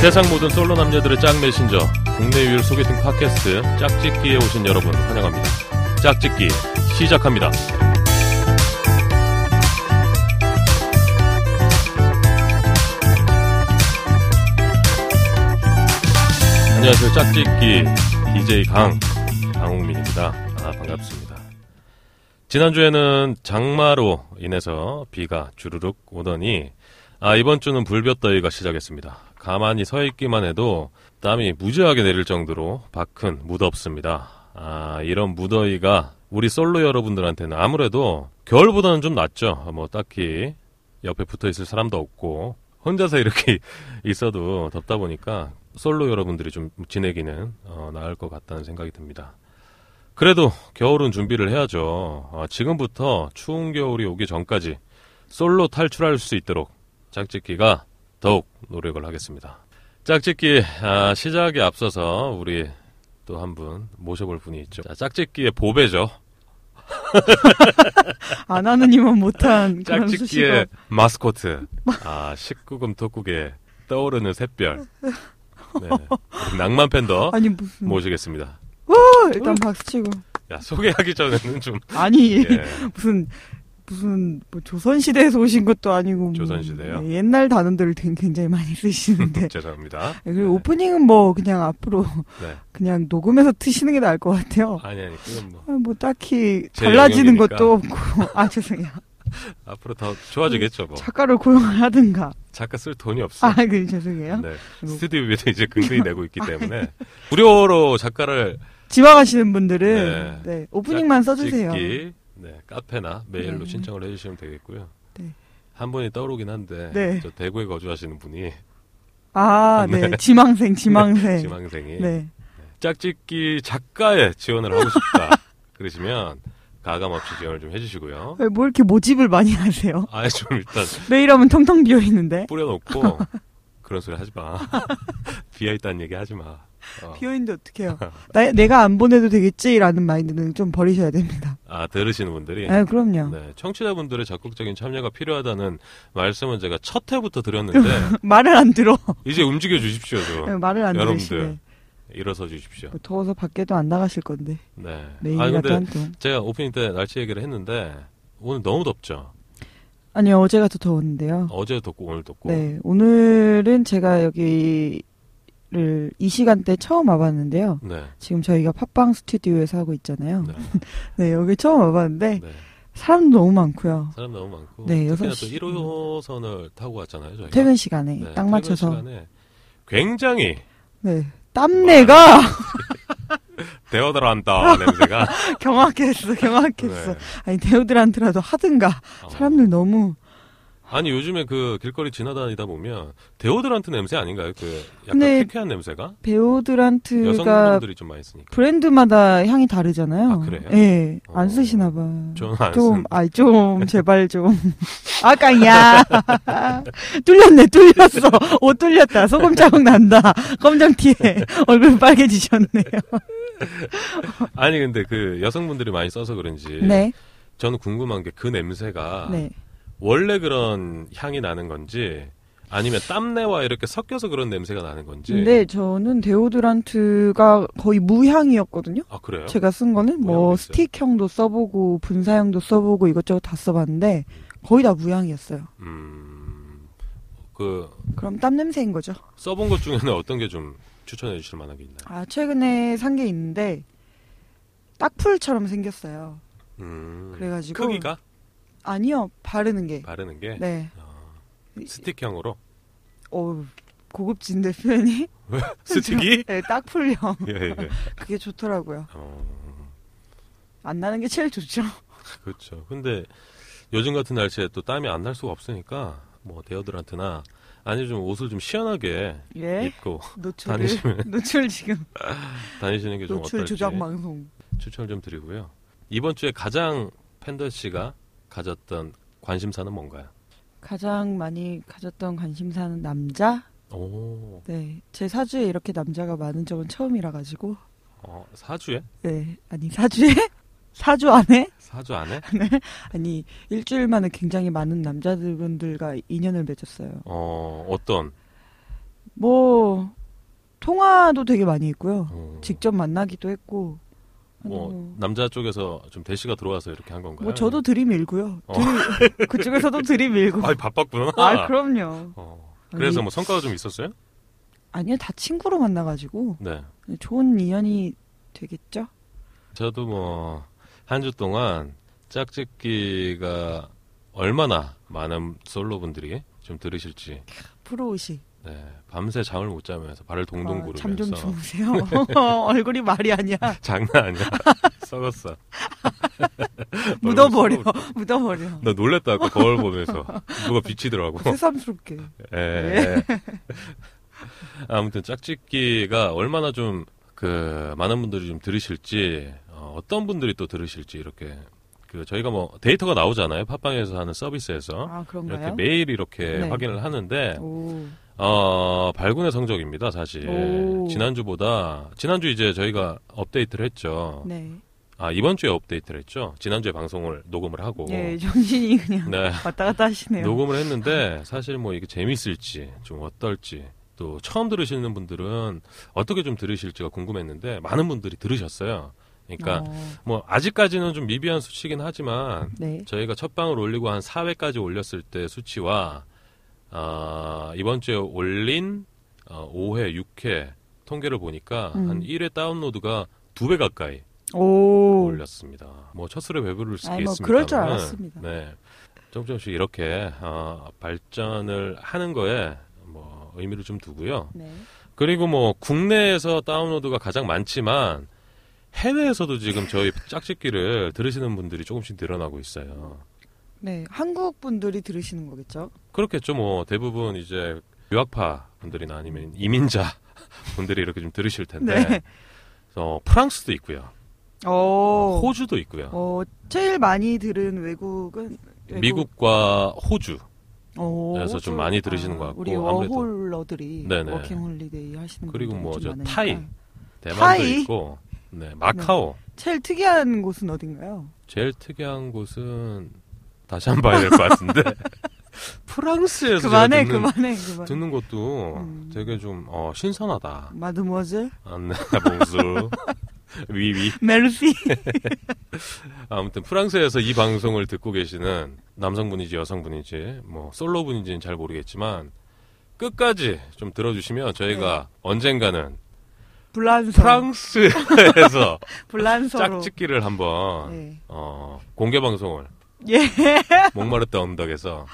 세상 모든 솔로 남녀들의 짝 메신저 국내 유일 소개팅 팟캐스트 짝짓기에 오신 여러분 환영합니다. 짝짓기 시작합니다. 안녕하세요. 짝짓기 DJ 강 강홍민입니다. 아, 반갑습니다. 지난주에는 장마로 인해서 비가 주르륵 오더니 아, 이번 주는 불볕더위가 시작했습니다. 가만히 서 있기만 해도 땀이 무지하게 내릴 정도로 밖은 무덥습니다. 아, 이런 무더위가 우리 솔로 여러분들한테는 아무래도 겨울보다는 좀 낫죠. 뭐 딱히 옆에 붙어 있을 사람도 없고 혼자서 이렇게 있어도 덥다 보니까 솔로 여러분들이 좀 지내기는 어, 나을 것 같다는 생각이 듭니다. 그래도 겨울은 준비를 해야죠. 어, 지금부터 추운 겨울이 오기 전까지 솔로 탈출할 수 있도록 짝짓기가 더욱 노력을 하겠습니다. 짝짓기 아, 시작에 앞서서 우리 또 한 분 모셔볼 분이 있죠. 자, 짝짓기의 보배죠. 안 하느님은 못한 짝짓기의. 마스코트. 아, 19금 토국에 떠오르는 샛별. 네. 낭만 팬더 아니 무슨 모시겠습니다. 어, 일단 박수 치고 야, 소개하기 전에는 좀 아니 예. 무슨 무슨 뭐 조선 시대에서 오신 것도 아니고 뭐, 조선시대요? 예, 옛날 단어들을 굉장히 많이 쓰시는데 죄송합니다. 예, 그리고 오프닝은 뭐 그냥 앞으로 네. 그냥 녹음해서 트시는 게 나을 것 같아요. 아니 아니 그건 뭐 아, 뭐 딱히 제 달라지는 영역이니까. 것도 없고 아 죄송해요 앞으로 더 좋아지겠죠 뭐. 작가를 고용을 하든가 작가 쓸 돈이 없어. 아 그 죄송해요 네. 그리고 스튜디오비도 이제 근근히 내고 있기 때문에 무료로 작가를 지망하시는 분들은 네. 네, 오프닝만 써주세요 찍기, 네, 카페나 메일로 네. 신청을 해주시면 되겠고요. 네. 한 분이 떠오르긴 한데 네. 저 대구에 거주하시는 분이 아, 네. 네. 지망생, 지망생. 지망생이 네. 짝짓기 작가에 지원을 하고 싶다 그러시면 가감 없이 지원을 좀 해주시고요. 왜 뭐 이렇게 모집을 많이 하세요? 아예 좀 일단 메일 하면 텅텅 비어 있는데. 뿌려놓고 그런 소리 하지 마. 비어 있다는 얘기 하지 마. 어. 비어 있는데 어떡해요? 나, 내가 안 보내도 되겠지라는 마인드는 좀 버리셔야 됩니다. 아 들으시는 분들이 아, 그럼요. 네, 청취자분들의 적극적인 참여가 필요하다는 말씀은 제가 첫 회부터 드렸는데 말을 안 들어. 이제 움직여 주십시오 좀 말을 안 여러분들. 들으시네. 일어서 주십시오. 뭐 더워서 밖에도 안 나가실 건데. 네. 아 근데 한 통. 제가 오프닝 때 날씨 얘기를 했는데 오늘 너무 덥죠. 아니요, 어제가 더 더웠는데요. 어제 덥고 오늘 덥고. 네. 오늘은 제가 여기 를 이 시간대 처음 와봤는데요. 네. 지금 저희가 팟빵 스튜디오에서 하고 있잖아요. 네. 네, 여기 처음 와봤는데, 네. 사람도 너무 많고요. 사람 너무 많고. 네, 여섯 시- 또 1호선을 타고 왔잖아요. 저희가. 퇴근 시간에 네, 딱 맞춰서. 시간에 굉장히 네. 땀내가 데어들한다 냄새가. 경악했어, 경악했어. 네. 아니, 데오드란트라도 하든가. 어. 사람들 너무. 아니 요즘에 그 길거리 지나다니다 보면 데오드란트 냄새 아닌가요? 그 약간 근데 쾌쾌한 냄새가 데오드란트가 여성분들이 좀 많이 쓰니까. 브랜드마다 향이 다르잖아요. 아, 그래요? 예, 안 어. 쓰시나 봐. 저는 안 좀, 쓰는데. 아이, 좀, 제발 좀. 아까야. 뚫렸네, 뚫렸어. 옷 뚫렸다. 소금 자국 난다. 검정 티에 얼굴 빨개지셨네요. 아니 근데 그 여성분들이 많이 써서 그런지 네. 저는 궁금한 게 그 냄새가 네. 원래 그런 향이 나는 건지 아니면 땀내와 이렇게 섞여서 그런 냄새가 나는 건지. 근데 저는 데오드란트가 거의 무향이었거든요. 아 그래요? 제가 쓴 거는 뭐? 스틱형도 써보고 분사형도 써보고 이것저것 다 써봤는데 거의 다 무향이었어요. 음. 그 그럼 땀 냄새인 거죠. 써본 것 중에는 어떤 게 좀 추천해 주실 만한 게 있나요? 아 최근에 산 게 있는데 딱풀처럼 생겼어요. 음. 그래가지고 크기가 아니요 바르는 게. 바르는 게 네. 어, 스틱형으로 어 고급진데 표현이? 스틱이 네, 딱풀형. 예, 예. 그게 좋더라고요. 어, 안 나는 게 제일 좋죠. 그렇죠. 근데 요즘 같은 날씨에 또 땀이 안 날 수가 없으니까 뭐 데오드란트나 아니 좀 옷을 좀 시원하게 예. 입고 노출을 다니시면- 노출 지금 다니시는 게 좀 어떨지 조작 방송. 추천을 좀 드리고요. 이번 주에 가장 팬더 씨가 가졌던 관심사는 뭔가요? 가장 많이 가졌던 관심사는 남자? 오, 네. 제 사주에 이렇게 남자가 많은 적은 처음이라 가지고. 어, 사주에? 네. 아니, 사주에? 사주 안에? 사주 안에? 아니, 일주일 만에 굉장히 많은 남자분들과 인연을 맺었어요. 어, 어떤? 뭐 통화도 되게 많이 있고요. 어, 직접 만나기도 했고. 뭐 뭐, 남자 쪽에서 좀 대시가 들어와서 이렇게 한 건가요? 뭐 저도 들이밀고요. 어. 들이, 그쪽에서도 들이밀고. 아이 바빴구나. 아, 그럼요. 어, 그래서 아니, 뭐 성과가 좀 있었어요? 아니요, 다 친구로 만나가지고 네. 좋은 인연이 되겠죠. 저도 뭐 한 주 동안 짝짓기가 얼마나 많은 솔로분들이 좀 들으실지 프로의식. 네, 밤새 잠을 못 자면서 발을 동동 구르면서 잠 좀 주무세요. 얼굴이 말이 아니야. 장난 아니야 썩었어 묻어버려. 묻어버려. 나 놀랬다 아까 거울 보면서 누가 비치더라고 새삼스럽게. 예. 아무튼 짝짓기가 얼마나 좀 그 많은 분들이 좀 들으실지 어, 어떤 분들이 또 들으실지 이렇게 그 저희가 뭐 데이터가 나오잖아요 팟빵에서 하는 서비스에서 아, 이렇게? 매일 이렇게 네. 확인을 하는데 오. 어, 발군의 성적입니다 사실 오. 지난주보다 지난주 이제 저희가 업데이트를 했죠 네. 아 이번 주에 업데이트를 했죠 지난주에 방송을 녹음을 하고 예, 정신이 그냥 네 왔다 갔다 하시네요. 녹음을 했는데 사실 뭐 이게 재밌을지 좀 어떨지 또 처음 들으시는 분들은 어떻게 좀 들으실지가 궁금했는데 많은 분들이 들으셨어요. 그러니까 어, 뭐 아직까지는 좀 미비한 수치긴 하지만 네. 저희가 첫 방을 올리고 한 4회까지 올렸을 때 수치와 아, 이번 주에 올린 어, 5회, 6회 통계를 보니까 음. 한 1회 다운로드가 두 배 가까이 오. 올렸습니다. 뭐 첫술에 배부를 수 아이, 뭐 있습니다. 그럴 줄 알았습니다. 네. 조금씩 이렇게 어, 발전을 하는 거에 뭐 의미를 좀 두고요. 네. 그리고 뭐 국내에서 다운로드가 가장 많지만 해외에서도 지금 저희 짝짓기를 들으시는 분들이 조금씩 늘어나고 있어요. 네. 한국 분들이 들으시는 거겠죠? 그렇겠죠. 뭐 대부분 이제 유학파 분들이나 아니면 이민자 분들이 이렇게 좀 들으실 텐데 네. 어, 프랑스도 있고요. 오. 호주도 있고요. 어, 제일 많이 들은 외국은 외국- 미국과 호주. 오, 그래서 좀 많이 들으시는 것 같고, 우리 워홀러들이 네네. 워킹 홀리데이 하시는 그리고 뭐좀 저. 타이, 대만도 타이? 있고, 네 마카오. 제일 특이한 곳은 어딘가요? 제일 특이한 곳은 다시 한 번 봐야 될 것 같은데 프랑스에서 그만해, 듣는, 그만해, 그만해. 듣는 것도 음. 되게 좀 어, 신선하다. 마드모아젤 아, 네, 봉수. 위위. 메르시. 아무튼 프랑스에서 이 방송을 듣고 계시는 남성분인지 여성분인지 뭐 솔로분인지는 잘 모르겠지만 끝까지 좀 들어주시면 저희가 네. 언젠가는 불란서. 프랑스에서. 짝짓기를 한번 네. 어, 공개 방송을 예. 목마르다 언덕에서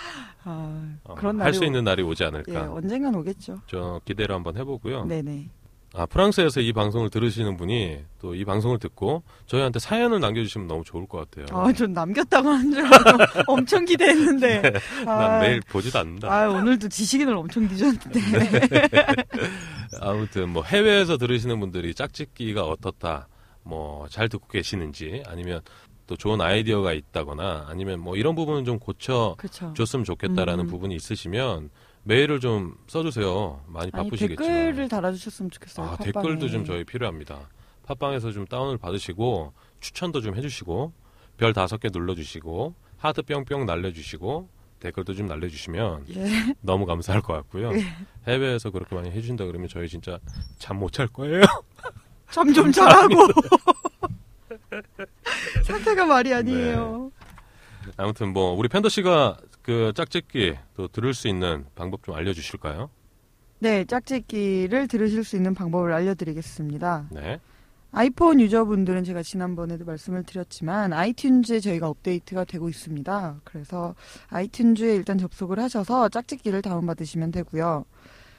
아, 어, 그런 날이 할수 오- 있는 날이 오지 예, 않을까. 언젠간 오겠죠. 저 기대를 한번 해보고요. 네네. 아 프랑스에서 이 방송을 들으시는 분이 또 이 방송을 듣고 저희한테 사연을 남겨주시면 너무 좋을 것 같아요. 아, 전 남겼다고 하는 줄 알고 엄청 기대했는데. 아, 난 매일 보지도 않는다. 아, 오늘도 지식인을 엄청 뒤졌는데. 아무튼 뭐 해외에서 들으시는 분들이 짝짓기가 어떻다, 뭐 잘 듣고 계시는지 아니면 또 좋은 아이디어가 있다거나 아니면 뭐 이런 부분은 좀 고쳐 그렇죠. 줬으면 좋겠다라는 음. 부분이 있으시면 메일을 좀 써주세요. 많이 아니, 바쁘시겠지만. 댓글을 달아주셨으면 좋겠어요. 아. 댓글도 좀 저희 필요합니다. 팟빵에서 좀 다운을 받으시고 추천도 좀 해주시고 별 다섯 개 눌러주시고 하트 뿅뿅 날려주시고 댓글도 좀 날려주시면 예. 너무 감사할 것 같고요. 예. 해외에서 그렇게 많이 해주신다 그러면 저희 진짜 잠 못 잘 거예요. 잠 좀 자라고. 상태가 말이 아니에요. 아무튼 뭐 우리 팬더 씨가 그 짝짓기 또 들을 수 있는 방법 좀 알려주실까요? 네, 짝짓기를 들으실 수 있는 방법을 알려드리겠습니다. 네. 아이폰 유저분들은 제가 지난번에도 말씀을 드렸지만 아이튠즈에 저희가 업데이트가 되고 있습니다. 그래서 아이튠즈에 일단 접속을 하셔서 짝짓기를 다운받으시면 되고요.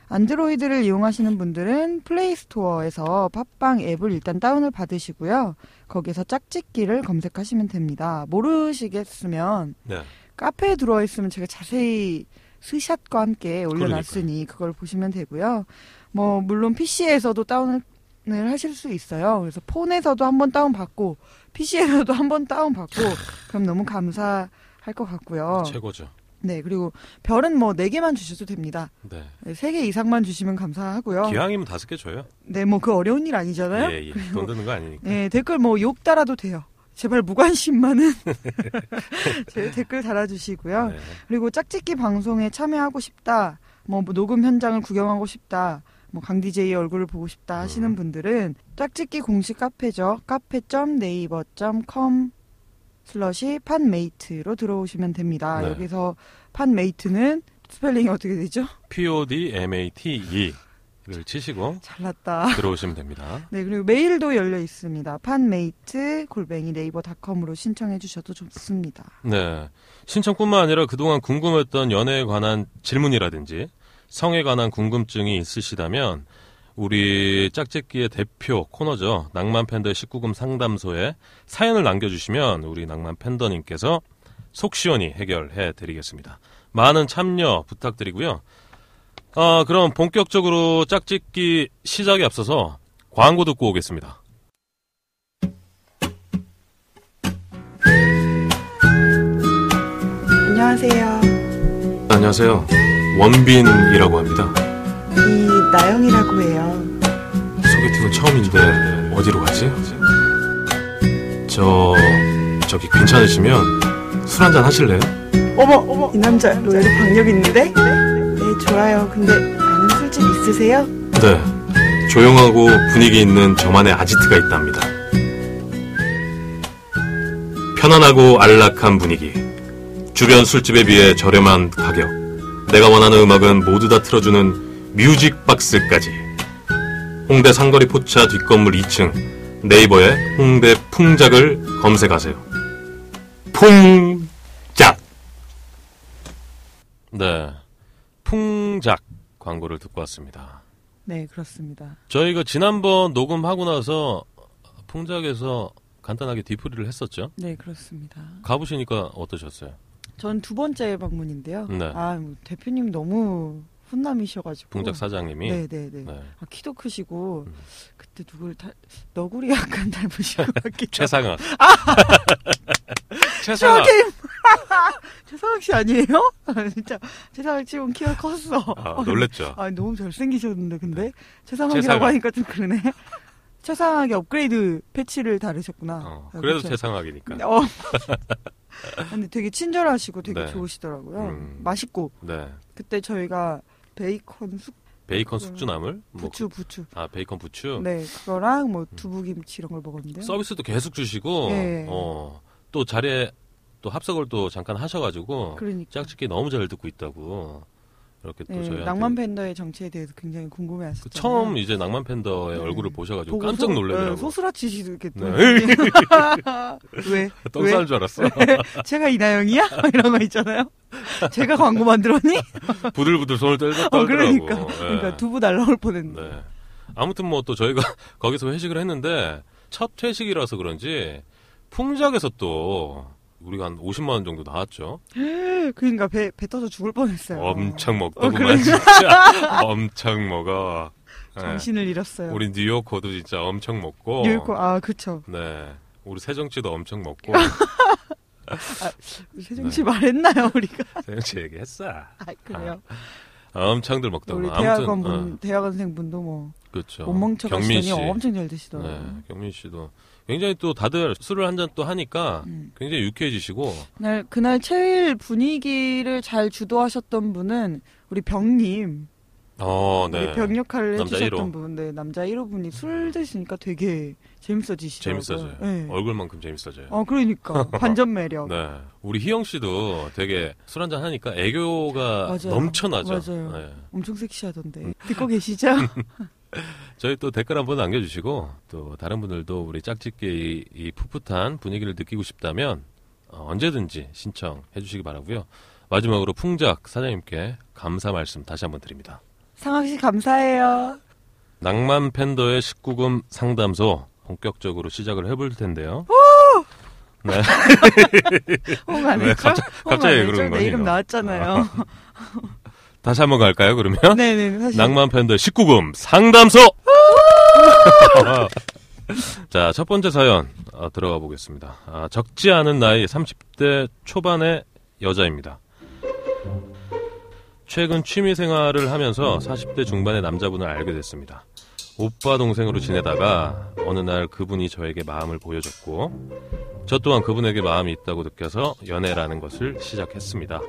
안드로이드를 이용하시는 분들은 플레이스토어에서 팟빵 앱을 일단 다운을 받으시고요. 거기서 짝짓기를 검색하시면 됩니다. 모르시겠으면 네. 카페에 들어와 있으면 제가 자세히 스샷과 함께 올려놨으니 그걸 보시면 되고요. 뭐 물론 PC에서도 다운을 하실 수 있어요. 그래서 폰에서도 한번 다운 받고 PC에서도 한번 다운 받고 그럼 너무 감사할 것 같고요. 최고죠. 네 그리고 별은 뭐 네 개만 주셔도 됩니다. 네. 세개 이상만 주시면 감사하고요. 기왕이면 다섯 개 줘요. 네 뭐 그 어려운 일 아니잖아요. 예, 예. 돈 드는 거 아니니까. 네, 댓글 뭐 욕 달아도 돼요. 제발 무관심만은 제 댓글 달아주시고요. 네. 그리고 짝짓기 방송에 참여하고 싶다 뭐 녹음 현장을 구경하고 싶다. 뭐 강디제이의 얼굴을 보고 싶다 하시는 음. 분들은 짝짓기 공식 카페죠. 카페.네이버.com slash podmate로 들어오시면 됩니다. 네. 여기서 podmate는 스펠링이 어떻게 되죠? PODMATE를 치시고 잘났다. 들어오시면 됩니다. 네, 그리고 메일도 열려 있습니다. podmate 골뱅이 naver.com으로 신청해 주셔도 좋습니다. 네. 신청뿐만 아니라 그동안 궁금했던 연애에 관한 질문이라든지 성에 관한 궁금증이 있으시다면 우리 짝짓기의 대표 코너죠. 낭만 팬더의 19금 상담소에 사연을 남겨주시면 우리 낭만 팬더님께서 속 시원히 해결해 드리겠습니다. 많은 참여 부탁드리고요. 아, 그럼 본격적으로 짝짓기 시작에 앞서서 광고 듣고 오겠습니다. 안녕하세요. 안녕하세요. 원빈이라고 합니다. 이나영이라고 해요. 소개팅은 처음인데 어디로 가지? 저 저기 괜찮으시면 술 한잔 하실래요? 어머, 어머, 이 남자 의외로 박력 있는데? 네, 좋아요. 근데 아는 술집 있으세요? 네. 조용하고 분위기 있는 저만의 아지트가 있답니다. 편안하고 안락한 분위기. 주변 술집에 비해 저렴한 가격. 내가 원하는 음악은 모두 다 틀어주는 뮤직 박스까지. 홍대 상거리 포차 뒷건물 2층 네이버에 홍대 풍작을 검색하세요. 풍작. 네. 풍작 광고를 듣고 왔습니다. 네, 그렇습니다. 저희가 지난번 녹음하고 나서 풍작에서 간단하게 뒤풀이를 했었죠. 네, 그렇습니다. 가보시니까 어떠셨어요? 전 두 번째 방문인데요. 네. 아, 뭐 대표님 너무 훈남이셔가지고. 풍작 사장님이 네, 네, 네. 네. 아, 키도 크시고 음. 그때 누굴 다 너구리 약간 닮으신 것 같기도. 최상학. 최상학. 최상임 최상학 씨 아니에요? 아, 진짜 최상학 지금 키가 컸어. 아, 놀랬죠. 아, 너무 잘생기셨는데 근데 최상학이라고 최상학. 하니까 좀 그러네. 최상학이 업그레이드 패치를 다르셨구나. 어, 아, 그래도 그쵸? 최상학이니까. 어. 근데 되게 친절하시고 되게 네. 좋으시더라고요. 음. 맛있고 네. 그때 저희가 베이컨 숙 베이컨 숙주나물? 뭐, 부추 부추. 아, 베이컨 부추? 네, 그거랑 뭐 두부김치 이런 걸 먹었는데요. 서비스도 계속 주시고, 네. 어, 또 자리에 또 합석을 또 잠깐 하셔가지고, 그러니까. 짝짓기 너무 잘 듣고 있다고, 이렇게 또 네, 저희한테. 낭만 팬더의 정체에 대해서 굉장히 궁금해하셨잖아요. 그 처음 이제 낭만 팬더의 네. 얼굴을 보셔가지고 깜짝 소- 놀래더라고. 네, 소스라치시도 이렇게 또. 네. 왜? 떡 왜? 쌀줄 알았어. 제가 이나영이야? 이런 거 있잖아요. 제가 광고 만들었니? 부들부들 손을 떨, 어, 떨더라고. 그러니까. 네. 그러니까 두부 날라올 뻔했네. 네. 아무튼 뭐 또 저희가 거기서 회식을 했는데 첫 회식이라서 그런지 풍작에서 또 우리가 한 50만 원 정도 나왔죠. 그러니까 배, 배 터져 죽을 뻔했어요. 엄청 어, 먹더구만 그러니까. 진짜 엄청 먹어. 네. 정신을 잃었어요. 우리 뉴요커도 진짜 엄청 먹고. 뉴욕, 아, 그쵸. 네. 우리 세정치도 엄청 먹고. 세정씨 말했나요, 우리가? 세정치 얘기했어. 아, 그래요. 엄청들 먹더구만. 우리 대학원 분, 어, 대학원생 분도 뭐, 그렇죠. 못 멍청 경민 하시더니 씨. 엄청 잘 드시더라고요. 네, 경민 씨도 굉장히 또 다들 술을 한 잔 또 하니까 음. 굉장히 유쾌해지시고 그날, 그날 제일 분위기를 잘 주도하셨던 분은 우리 병님. 어, 네. 병 역할을 해주셨던 1호. 분. 네, 남자 1호 분이 술 드시니까 되게 재밌어지시더라고요. 재밌어져요. 네. 얼굴만큼 재밌어져요. 어, 그러니까. 반전 매력. 네. 우리 희영 씨도 되게 술 한잔 하니까 애교가 맞아요. 넘쳐나죠. 맞아요. 네. 엄청 섹시하던데. 음. 듣고 계시죠? 저희 또 댓글 한번 남겨주시고 또 다른 분들도 우리 짝짓기 이, 이 풋풋한 분위기를 느끼고 싶다면 어, 언제든지 신청해 주시기 바라고요. 마지막으로 풍작 사장님께 감사 말씀 다시 한번 드립니다. 상학 씨 감사해요. 낭만 팬더의 19금 상담소 본격적으로 시작을 해볼 텐데요. 네. 홍안 왜? 갑자- 홍 갑자기 안 했죠? 그러는 내 거니? 이름 나왔잖아요. 다시 한번 갈까요, 그러면? 네네. 사실 낭만 팬더의 19금 상담소! 자, 첫 번째 사연 어, 들어가 보겠습니다. 아, 적지 않은 나이 30대 초반의 여자입니다. 최근 취미 생활을 하면서 40대 중반의 남자분을 알게 됐습니다. 오빠 동생으로 지내다가 어느 날 그분이 저에게 마음을 보여줬고 저 또한 그분에게 마음이 있다고 느껴서 연애라는 것을 시작했습니다.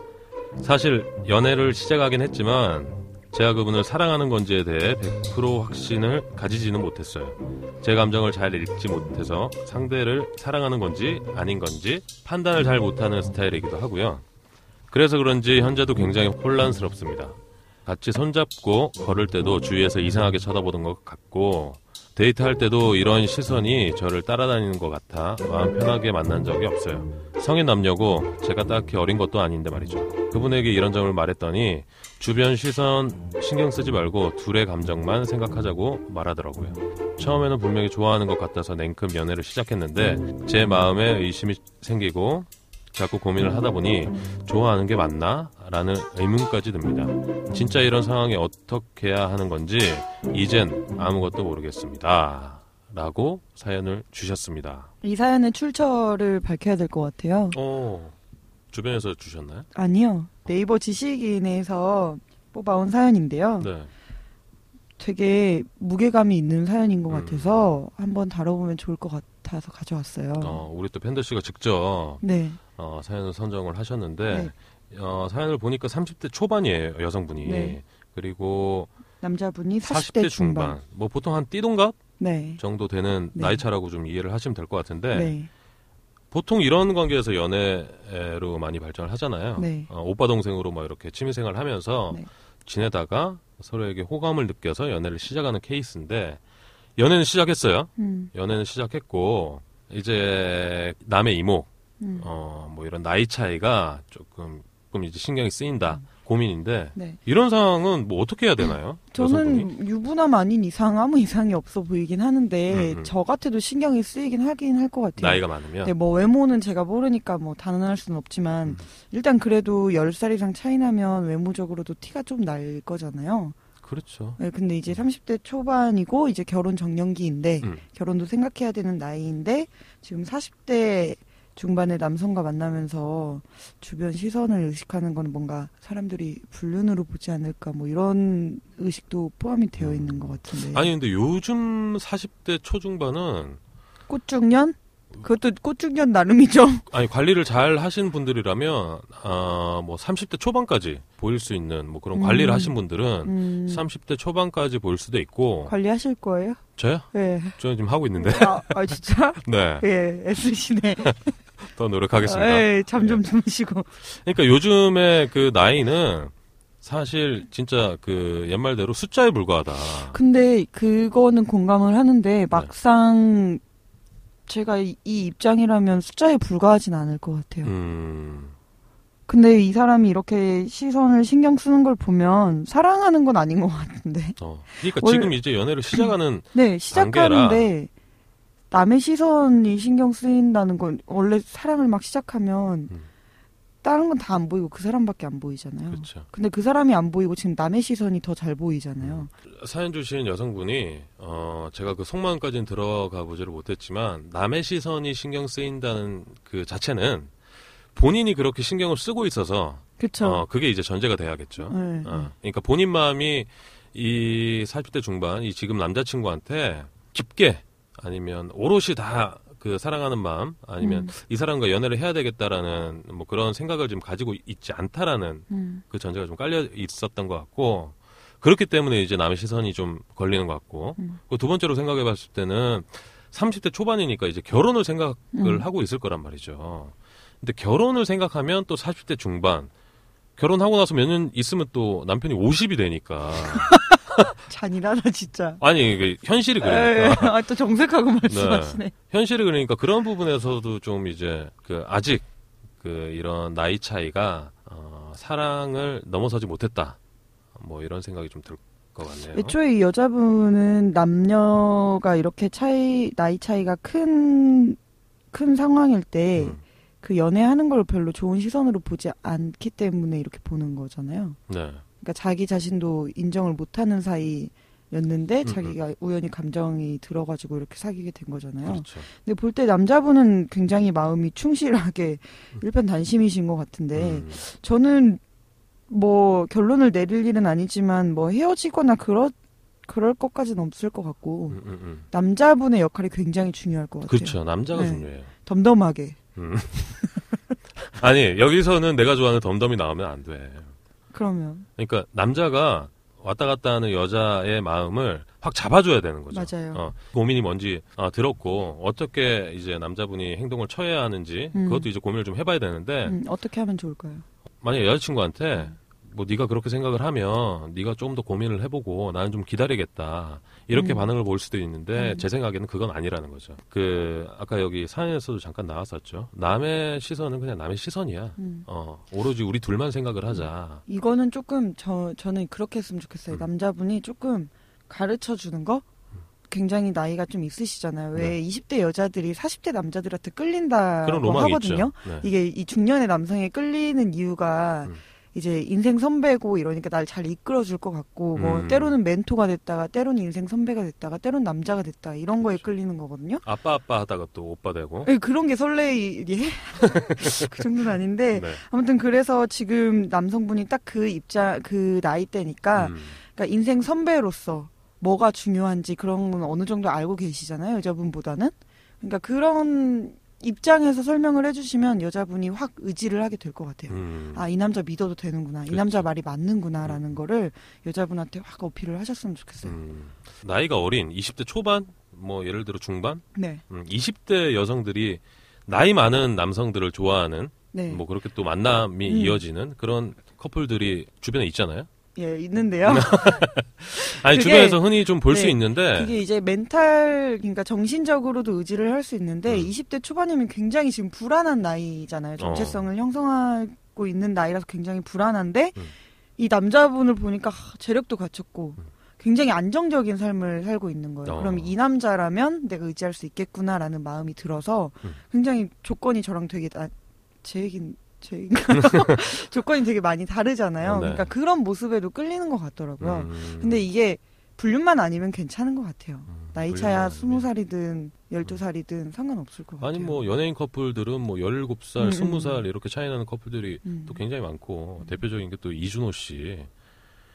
사실 연애를 시작하긴 했지만 제가 그분을 사랑하는 건지에 대해 100% 확신을 가지지는 못했어요. 제 감정을 잘 읽지 못해서 상대를 사랑하는 건지 아닌 건지 판단을 잘 못하는 스타일이기도 하고요. 그래서 그런지 현재도 굉장히 혼란스럽습니다. 같이 손잡고 걸을 때도 주위에서 이상하게 쳐다보는 것 같고 데이트할 때도 이런 시선이 저를 따라다니는 것 같아 마음 편하게 만난 적이 없어요. 성인 남녀고 제가 딱히 어린 것도 아닌데 말이죠. 그분에게 이런 점을 말했더니 주변 시선 신경 쓰지 말고 둘의 감정만 생각하자고 말하더라고요. 처음에는 분명히 좋아하는 것 같아서 냉큼 연애를 시작했는데 제 마음에 의심이 생기고 자꾸 고민을 하다 보니 좋아하는 게 맞나? 라는 의문까지 듭니다. 진짜 이런 상황에 어떻게 해야 하는 건지 이젠 아무것도 모르겠습니다. 라고 사연을 주셨습니다. 이 사연의 출처를 밝혀야 될 것 같아요. 어, 주변에서 주셨나요? 아니요. 네이버 지식인에서 뽑아온 사연인데요. 네. 되게 무게감이 있는 사연인 것 음. 같아서 한번 다뤄보면 좋을 것 같아서 가져왔어요. 어, 우리 또 팬더 씨가 직접 네. 어, 사연을 선정을 하셨는데 어, 사연을 보니까 30대 초반이에요 여성분이 네. 그리고 남자분이 40대, 40대, 중반. 중반. 뭐 보통 한 띠동갑 네. 정도 되는 네. 나이 차라고 좀 이해를 하시면 될 것 같은데 네. 보통 이런 관계에서 연애로 많이 발전을 하잖아요. 네. 어, 오빠 동생으로 뭐 이렇게 취미생활 하면서 네. 지내다가 서로에게 호감을 느껴서 연애를 시작하는 케이스인데 연애는 시작했어요. 음, 연애는 시작했고 이제 남의 이모 음. 어, 뭐 이런 나이 차이가 조금 조금 이제 신경이 쓰인다 고민인데 네. 이런 상황은 뭐 어떻게 해야 되나요? 여성분이? 저는 유부남 아닌 이상 아무 이상이 없어 보이긴 하는데 음, 음. 저 같아도 신경이 쓰이긴 하긴 할 것 같아요. 나이가 많으면 네, 뭐 외모는 제가 모르니까 뭐 단언할 수는 없지만 음. 일단 그래도 10살 이상 차이 나면 외모적으로도 티가 좀 날 거잖아요. 그렇죠. 네, 근데 이제 30대 초반이고 이제 결혼 정년기인데 음. 결혼도 생각해야 되는 나이인데 지금 40대 중반의 남성과 만나면서 주변 시선을 의식하는 건 뭔가 사람들이 불륜으로 보지 않을까 뭐 이런 의식도 포함이 되어 있는 것 같은데 아니 근데 요즘 40대 초중반은 꽃중년 그것도 꽃중년 나름이죠. 아니 관리를 잘 하신 분들이라면 아뭐 30대 초반까지 보일 수 있는 뭐 그런 음. 관리를 하신 분들은 음, 30대 초반까지 보일 수도 있고 관리하실 거예요? 저요? 네. 저는 지금 하고 있는데 아, 아, 진짜? 네. 예, 애쓰시네. 더 노력하겠습니다. 예, 잠좀 주무시고. 그러니까 요즘에 그 나이는 사실 진짜 그 옛말대로 숫자에 불과하다. 근데 그거는 공감을 하는데 막상 제가 이, 이 입장이라면 숫자에 불과하진 않을 것 같아요. 음. 근데 이 사람이 이렇게 시선을 신경 쓰는 걸 보면 사랑하는 건 아닌 것 같은데. 어. 그러니까 월- 지금 이제 연애를 시작하는 네, 시작하는데 남의 시선이 신경 쓰인다는 건 원래 사람을 막 시작하면 음. 다른 건 다 안 보이고 그 사람밖에 안 보이잖아요. 그렇죠. 근데 그 사람이 안 보이고 지금 남의 시선이 더 잘 보이잖아요. 사연 주신 여성분이 어 제가 그 속마음까지는 들어가 보지를 못했지만 남의 시선이 신경 쓰인다는 그 자체는 본인이 그렇게 신경을 쓰고 있어서 그렇죠. 어 그게 이제 전제가 돼야겠죠. 네, 어, 그러니까 본인 마음이 이 40대 중반 이 지금 남자친구한테 깊게 아니면 오롯이 다 그 사랑하는 마음 아니면 음. 이 사람과 연애를 해야 되겠다라는 뭐 그런 생각을 지금 가지고 있지 않다라는 음. 그 전제가 좀 깔려 있었던 것 같고 그렇기 때문에 이제 남의 시선이 좀 걸리는 것 같고 음. 그두 번째로 생각해 봤을 때는 30대 초반이니까 이제 결혼을 생각을 음. 하고 있을 거란 말이죠. 근데 결혼을 생각하면 또 40대 중반 결혼하고 나서 몇 년 있으면 또 남편이 50이 되니까 잔인하다 진짜. 아니 이게 현실이 그러니까 아, 또 정색하고 말씀하시네. 현실이 그러니까 그런 부분에서도 좀 이제 그 아직 그 이런 나이 차이가 어, 사랑을 넘어서지 못했다 뭐 이런 생각이 좀 들 것 같네요. 애초에 이 여자분은 남녀가 이렇게 차이 나이 차이가 큰 큰 상황일 때 음, 그 연애하는 걸 별로 좋은 시선으로 보지 않기 때문에 이렇게 보는 거잖아요. 네. 그러니까 자기 자신도 인정을 못하는 사이였는데 음, 자기가 우연히 감정이 들어가지고 이렇게 사귀게 된 거잖아요. 그렇죠. 근데 볼 때 남자분은 굉장히 마음이 충실하게 일편단심이신 것 같은데 음, 저는 뭐 결론을 내릴 일은 아니지만 뭐 헤어지거나 그럴 그럴 것까지는 없을 것 같고 음, 음, 음. 남자분의 역할이 굉장히 중요할 것 같아요. 그렇죠. 남자가 네. 중요해요. 덤덤하게 음. 아니 여기서는 내가 좋아하는 덤덤이 나오면 안 돼. 그러면 그러니까 남자가 왔다 갔다 하는 여자의 마음을 확 잡아줘야 되는 거죠. 맞아요. 어, 고민이 뭔지 아, 들었고 어떻게 이제 남자분이 행동을 처해야 하는지 음. 그것도 이제 고민을 좀 해봐야 되는데 음, 어떻게 하면 좋을까요? 만약 에 여자친구한테 뭐 네가 그렇게 생각을 하면 네가 조금 더 고민을 해보고 나는 좀 기다리겠다 이렇게 음. 반응을 보일 수도 있는데 음. 제 생각에는 그건 아니라는 거죠. 그 아까 여기 사연에서도 잠깐 나왔었죠. 남의 시선은 그냥 남의 시선이야. 음. 어 오로지 우리 둘만 생각을 하자. 이거는 조금 저 저는 그렇게 했으면 좋겠어요. 음. 남자분이 조금 가르쳐 주는 거 굉장히 나이가 좀 있으시잖아요. 왜 네. 20대 여자들이 40대 남자들한테 끌린다고 하거든요. 네. 이게 이 중년의 남성에 끌리는 이유가 음. 이제 인생 선배고 이러니까 날 잘 이끌어 줄 것 같고 뭐 음. 때로는 멘토가 됐다가 때로는 인생 선배가 됐다가 때로는 남자가 됐다 이런 거에. 끌리는 거거든요. 아빠 아빠 하다가 또 오빠 되고. 예, 그런 게 설레이 그 정도는 아닌데 네. 아무튼 그래서 지금 남성분이 딱 그 입장 그 나이 때니까 음. 그러니까 인생 선배로서 뭐가 중요한지 그런 건 어느 정도 알고 계시잖아요 여자분보다는 그러니까 그런 입장에서 설명을 해주시면 여자분이 확 의지를 하게 될 것 같아요. 음. 아 이 남자 믿어도 되는구나 이 그렇죠. 남자 말이 맞는구나라는 거를 여자분한테 확 어필을 하셨으면 좋겠어요. 음. 나이가 어린 20대 초반 뭐 예를 들어 중반 네, 음, 20대 여성들이 나이 많은 남성들을 좋아하는 네, 뭐 그렇게 또 만남이 음. 이어지는 그런 커플들이 주변에 있잖아요. 예 있는데요. 아니 그게- 주변에서 흔히 좀 볼수 네, 있는데 그게 이제 멘탈 그러니까 정신적으로도 의지를 할 수 있는데 음. 20대 초반이면 굉장히 지금 불안한 나이잖아요. 정체성을 형성하고 있는 나이라서 굉장히 불안한데 음. 이 남자분을 보니까 하, 재력도 갖췄고 음. 굉장히 안정적인 삶을 살고 있는 거예요. 어. 그럼 이 남자라면 내가 의지할 수 있겠구나라는 마음이 들어서 음. 굉장히 조건이 저랑 되게 나, 제 얘긴 제 얘기인가? 조건이 되게 많이 다르잖아요. 네. 그러니까 그런 모습에도 끌리는 것 같더라고요. 음. 근데 이게 불륜만 아니면 괜찮은 것 같아요. 음, 나이 차야 스무 살이든 열두 살이든 상관없을 것 같아요. 아니 뭐 연예인 커플들은 뭐 17살, 음, 20살 이렇게 차이 나는 커플들이 음. 또 굉장히 많고 대표적인 게 또 이준호 씨.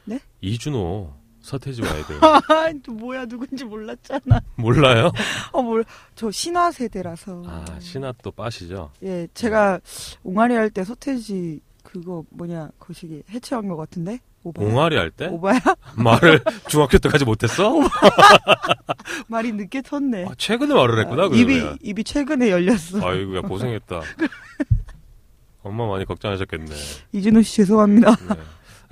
네? 이준호 서태지와 아이들 아, 또 뭐야 누군지 몰랐잖아. 몰라요? 어, 뭘, 저 신화 세대라서. 아 신화 또 빠시죠. 예, 제가 옹알이 할 때 서태지 그거 뭐냐 거시기 해체한 것 같은데. 오바야? 옹알이 할 때 오바야? 말을 중학교 때까지 못했어? 말이 늦게 텄네. 아, 최근에 말을 했구나 입이 그러면. 입이 최근에 열렸어. 아이고 야 고생했다. 엄마 많이 걱정하셨겠네. 이준호 씨 죄송합니다. 네.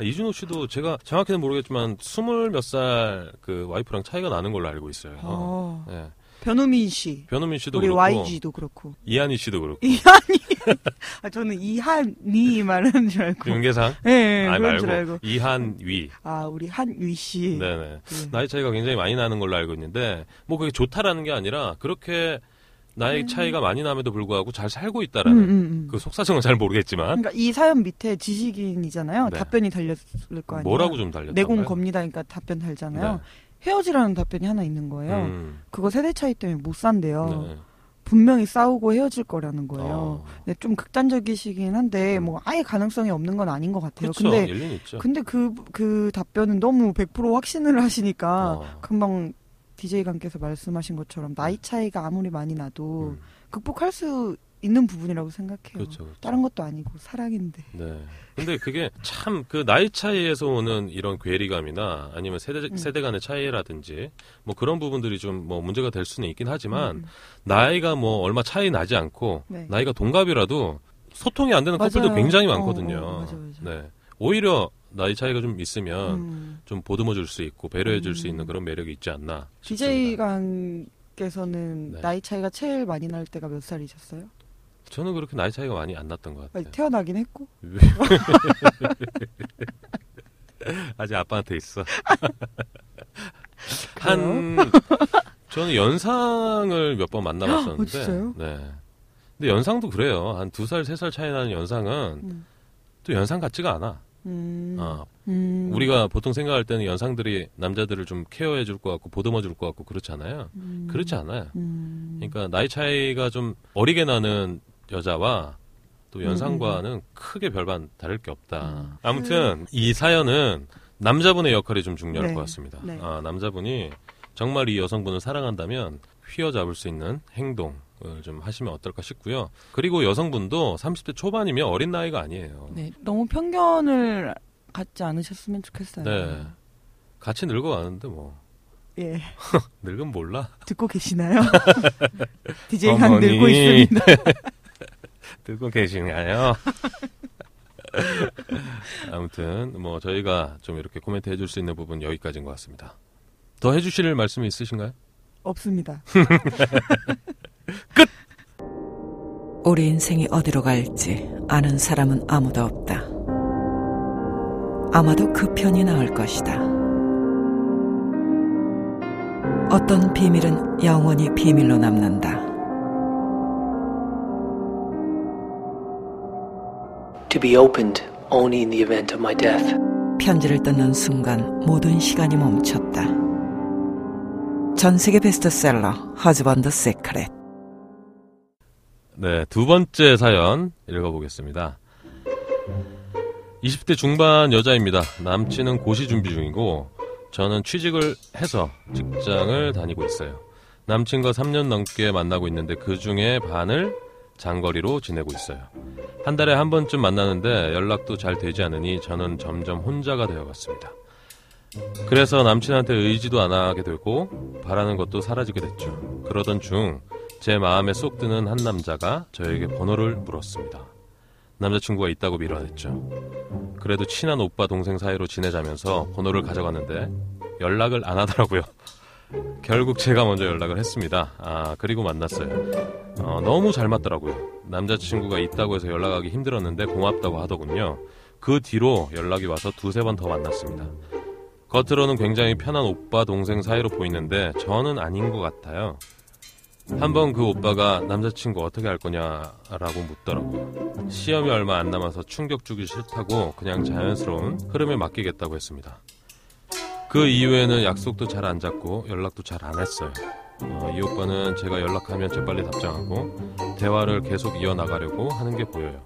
아, 이준호 씨도 제가 정확히는 모르겠지만 스물 몇 살 그 와이프랑 차이가 나는 걸로 알고 있어요. 어, 네. 변우민 씨, 변우민 씨도 우리 그렇고 YG도 그렇고. 이한희 씨도 그렇고 이한이. 아, 저는 이한이 말하는 줄 알고. 윤계상 예, 예, 아니 그런 줄 알고. 이한위. 아, 우리 한위 씨. 네네. 네. 나이 차이가 굉장히 많이 나는 걸로 알고 있는데 뭐 그게 좋다라는 게 아니라 그렇게 나이 차이가 많이 남에도 불구하고 잘 살고 음, 있다라는 음, 음. 그 속사정은 잘 모르겠지만 그러니까 이 사연 밑에 지식인이잖아요. 네. 답변이 달렸을 거 아니에요. 뭐라고 좀 달렸던가요? 내공 겁니다. 그러니까 답변 달잖아요. 헤어지라는 답변이 하나 있는 거예요. 네. 음, 그거 세대 차이 때문에 못 산대요. 네. 분명히 싸우고 헤어질 거라는 거예요. 어. 근데 좀 극단적이시긴 한데 음. 뭐 아예 가능성이 없는 건 아닌 것 같아요. 그렇죠. 근데. 근데 그그 답변은 너무 100% 확신을 하시니까 어. 금방 DJ 관께서 말씀하신 것처럼 나이 차이가 아무리 많이 나도 음, 극복할 수 있는 부분이라고 생각해요. 그렇죠. 그렇죠. 다른 것도 아니고 사랑인데. 네. 근데 그게 참 그 나이 차이에서 오는 이런 괴리감이나 아니면 세대 음. 세대 간의 차이라든지 뭐 그런 부분들이 좀 뭐 문제가 될 수는 있긴 하지만 음. 나이가 뭐 얼마 차이 나지 않고 네. 나이가 동갑이라도 소통이 안 되는 커플도 맞아요. 굉장히 어, 많거든요. 어, 맞아, 맞아. 네. 오히려 나이 차이가 좀 있으면 음. 좀 보듬어 줄 수 있고 배려해 줄수 음. 있는 그런 매력이 있지 않나. 싶습니다. 관께서는 네. 나이 차이가 제일 많이 날 때가 몇 살이셨어요? 저는 그렇게 나이 차이가 많이 안 났던 것 아니, 같아요. 태어나긴 했고. 아직 아빠한테 있어. 한 저는 연상을 몇 번 만나봤었는데. 어, 진짜요? 네. 근데 연상도 그래요. 한 두 살, 세 살 차이 나는 연상은 음. 또 연상 같지가 않아. 음. 어, 음. 우리가 보통 생각할 때는 연상들이 남자들을 좀 케어해 줄 것 같고 보듬어 줄 것 같고 그렇잖아요. 음. 그렇지 않아요. 음. 그러니까 나이 차이가 좀 어리게 나는 여자와 또 연상과는 음, 크게 별반 다를 게 없다. 음. 아무튼 이 사연은 남자분의 역할이 좀 중요할 네. 것 같습니다. 네. 아, 남자분이 정말 이 여성분을 사랑한다면 휘어잡을 수 있는 행동을 좀 하시면 어떨까 싶고요. 그리고 여성분도 30대 초반이면 어린 나이가 아니에요. 네, 너무 편견을 갖지 않으셨으면 좋겠어요. 네. 같이 늙어가는데 뭐 예. 늙은 몰라. 듣고 계시나요? DJ 강 늙고 있습니다. 듣고 계시나요? 아무튼 뭐 저희가 좀 이렇게 코멘트 해줄 수 있는 부분 여기까지인 것 같습니다. 더 해주실 말씀이 있으신가요? 없습니다. 끝. 우리 인생이 어디로 갈지 아는 사람은 아무도 없다. 아마도 그 편이 나을 것이다. 어떤 비밀은 영원히 비밀로 남는다. to be opened only in the event of my death. 편지를 뜯는 순간 모든 시간이 멈췄다. 전 세계 베스트셀러 허즈번드 세크렛. 네, 두 번째 사연 읽어보겠습니다. 20대 중반 여자입니다. 남친은 고시 준비 중이고 저는 취직을 해서 직장을 다니고 있어요. 남친과 3년 넘게 만나고 있는데 그 중에 반을 장거리로 지내고 있어요. 한 달에 한 번쯤 만나는데 연락도 잘 되지 않으니 저는 점점 혼자가 되어갔습니다. 그래서 남친한테 의지도 안 하게 되고 바라는 것도 사라지게 됐죠. 그러던 중 제 마음에 쏙 드는 한 남자가 저에게 번호를 물었습니다. 남자친구가 있다고 밀어냈죠. 그래도 친한 오빠 동생 사이로 지내자면서 번호를 가져갔는데 연락을 안 하더라고요. 결국 제가 먼저 연락을 했습니다. 아, 그리고 만났어요. 어, 너무 잘 맞더라고요. 남자친구가 있다고 해서 연락하기 힘들었는데 고맙다고 하더군요. 그 뒤로 연락이 와서 두세 번 더 만났습니다. 겉으로는 굉장히 편한 오빠 동생 사이로 보이는데 저는 아닌 것 같아요. 한 번 그 오빠가 남자친구 어떻게 할 거냐라고 묻더라고요. 시험이 얼마 안 남아서 충격 주기 싫다고 그냥 자연스러운 흐름에 맡기겠다고 했습니다. 그 이후에는 약속도 잘 안 잡고 연락도 잘 안 했어요. 어, 이 오빠는 제가 연락하면 재빨리 답장하고 대화를 계속 이어나가려고 하는 게 보여요.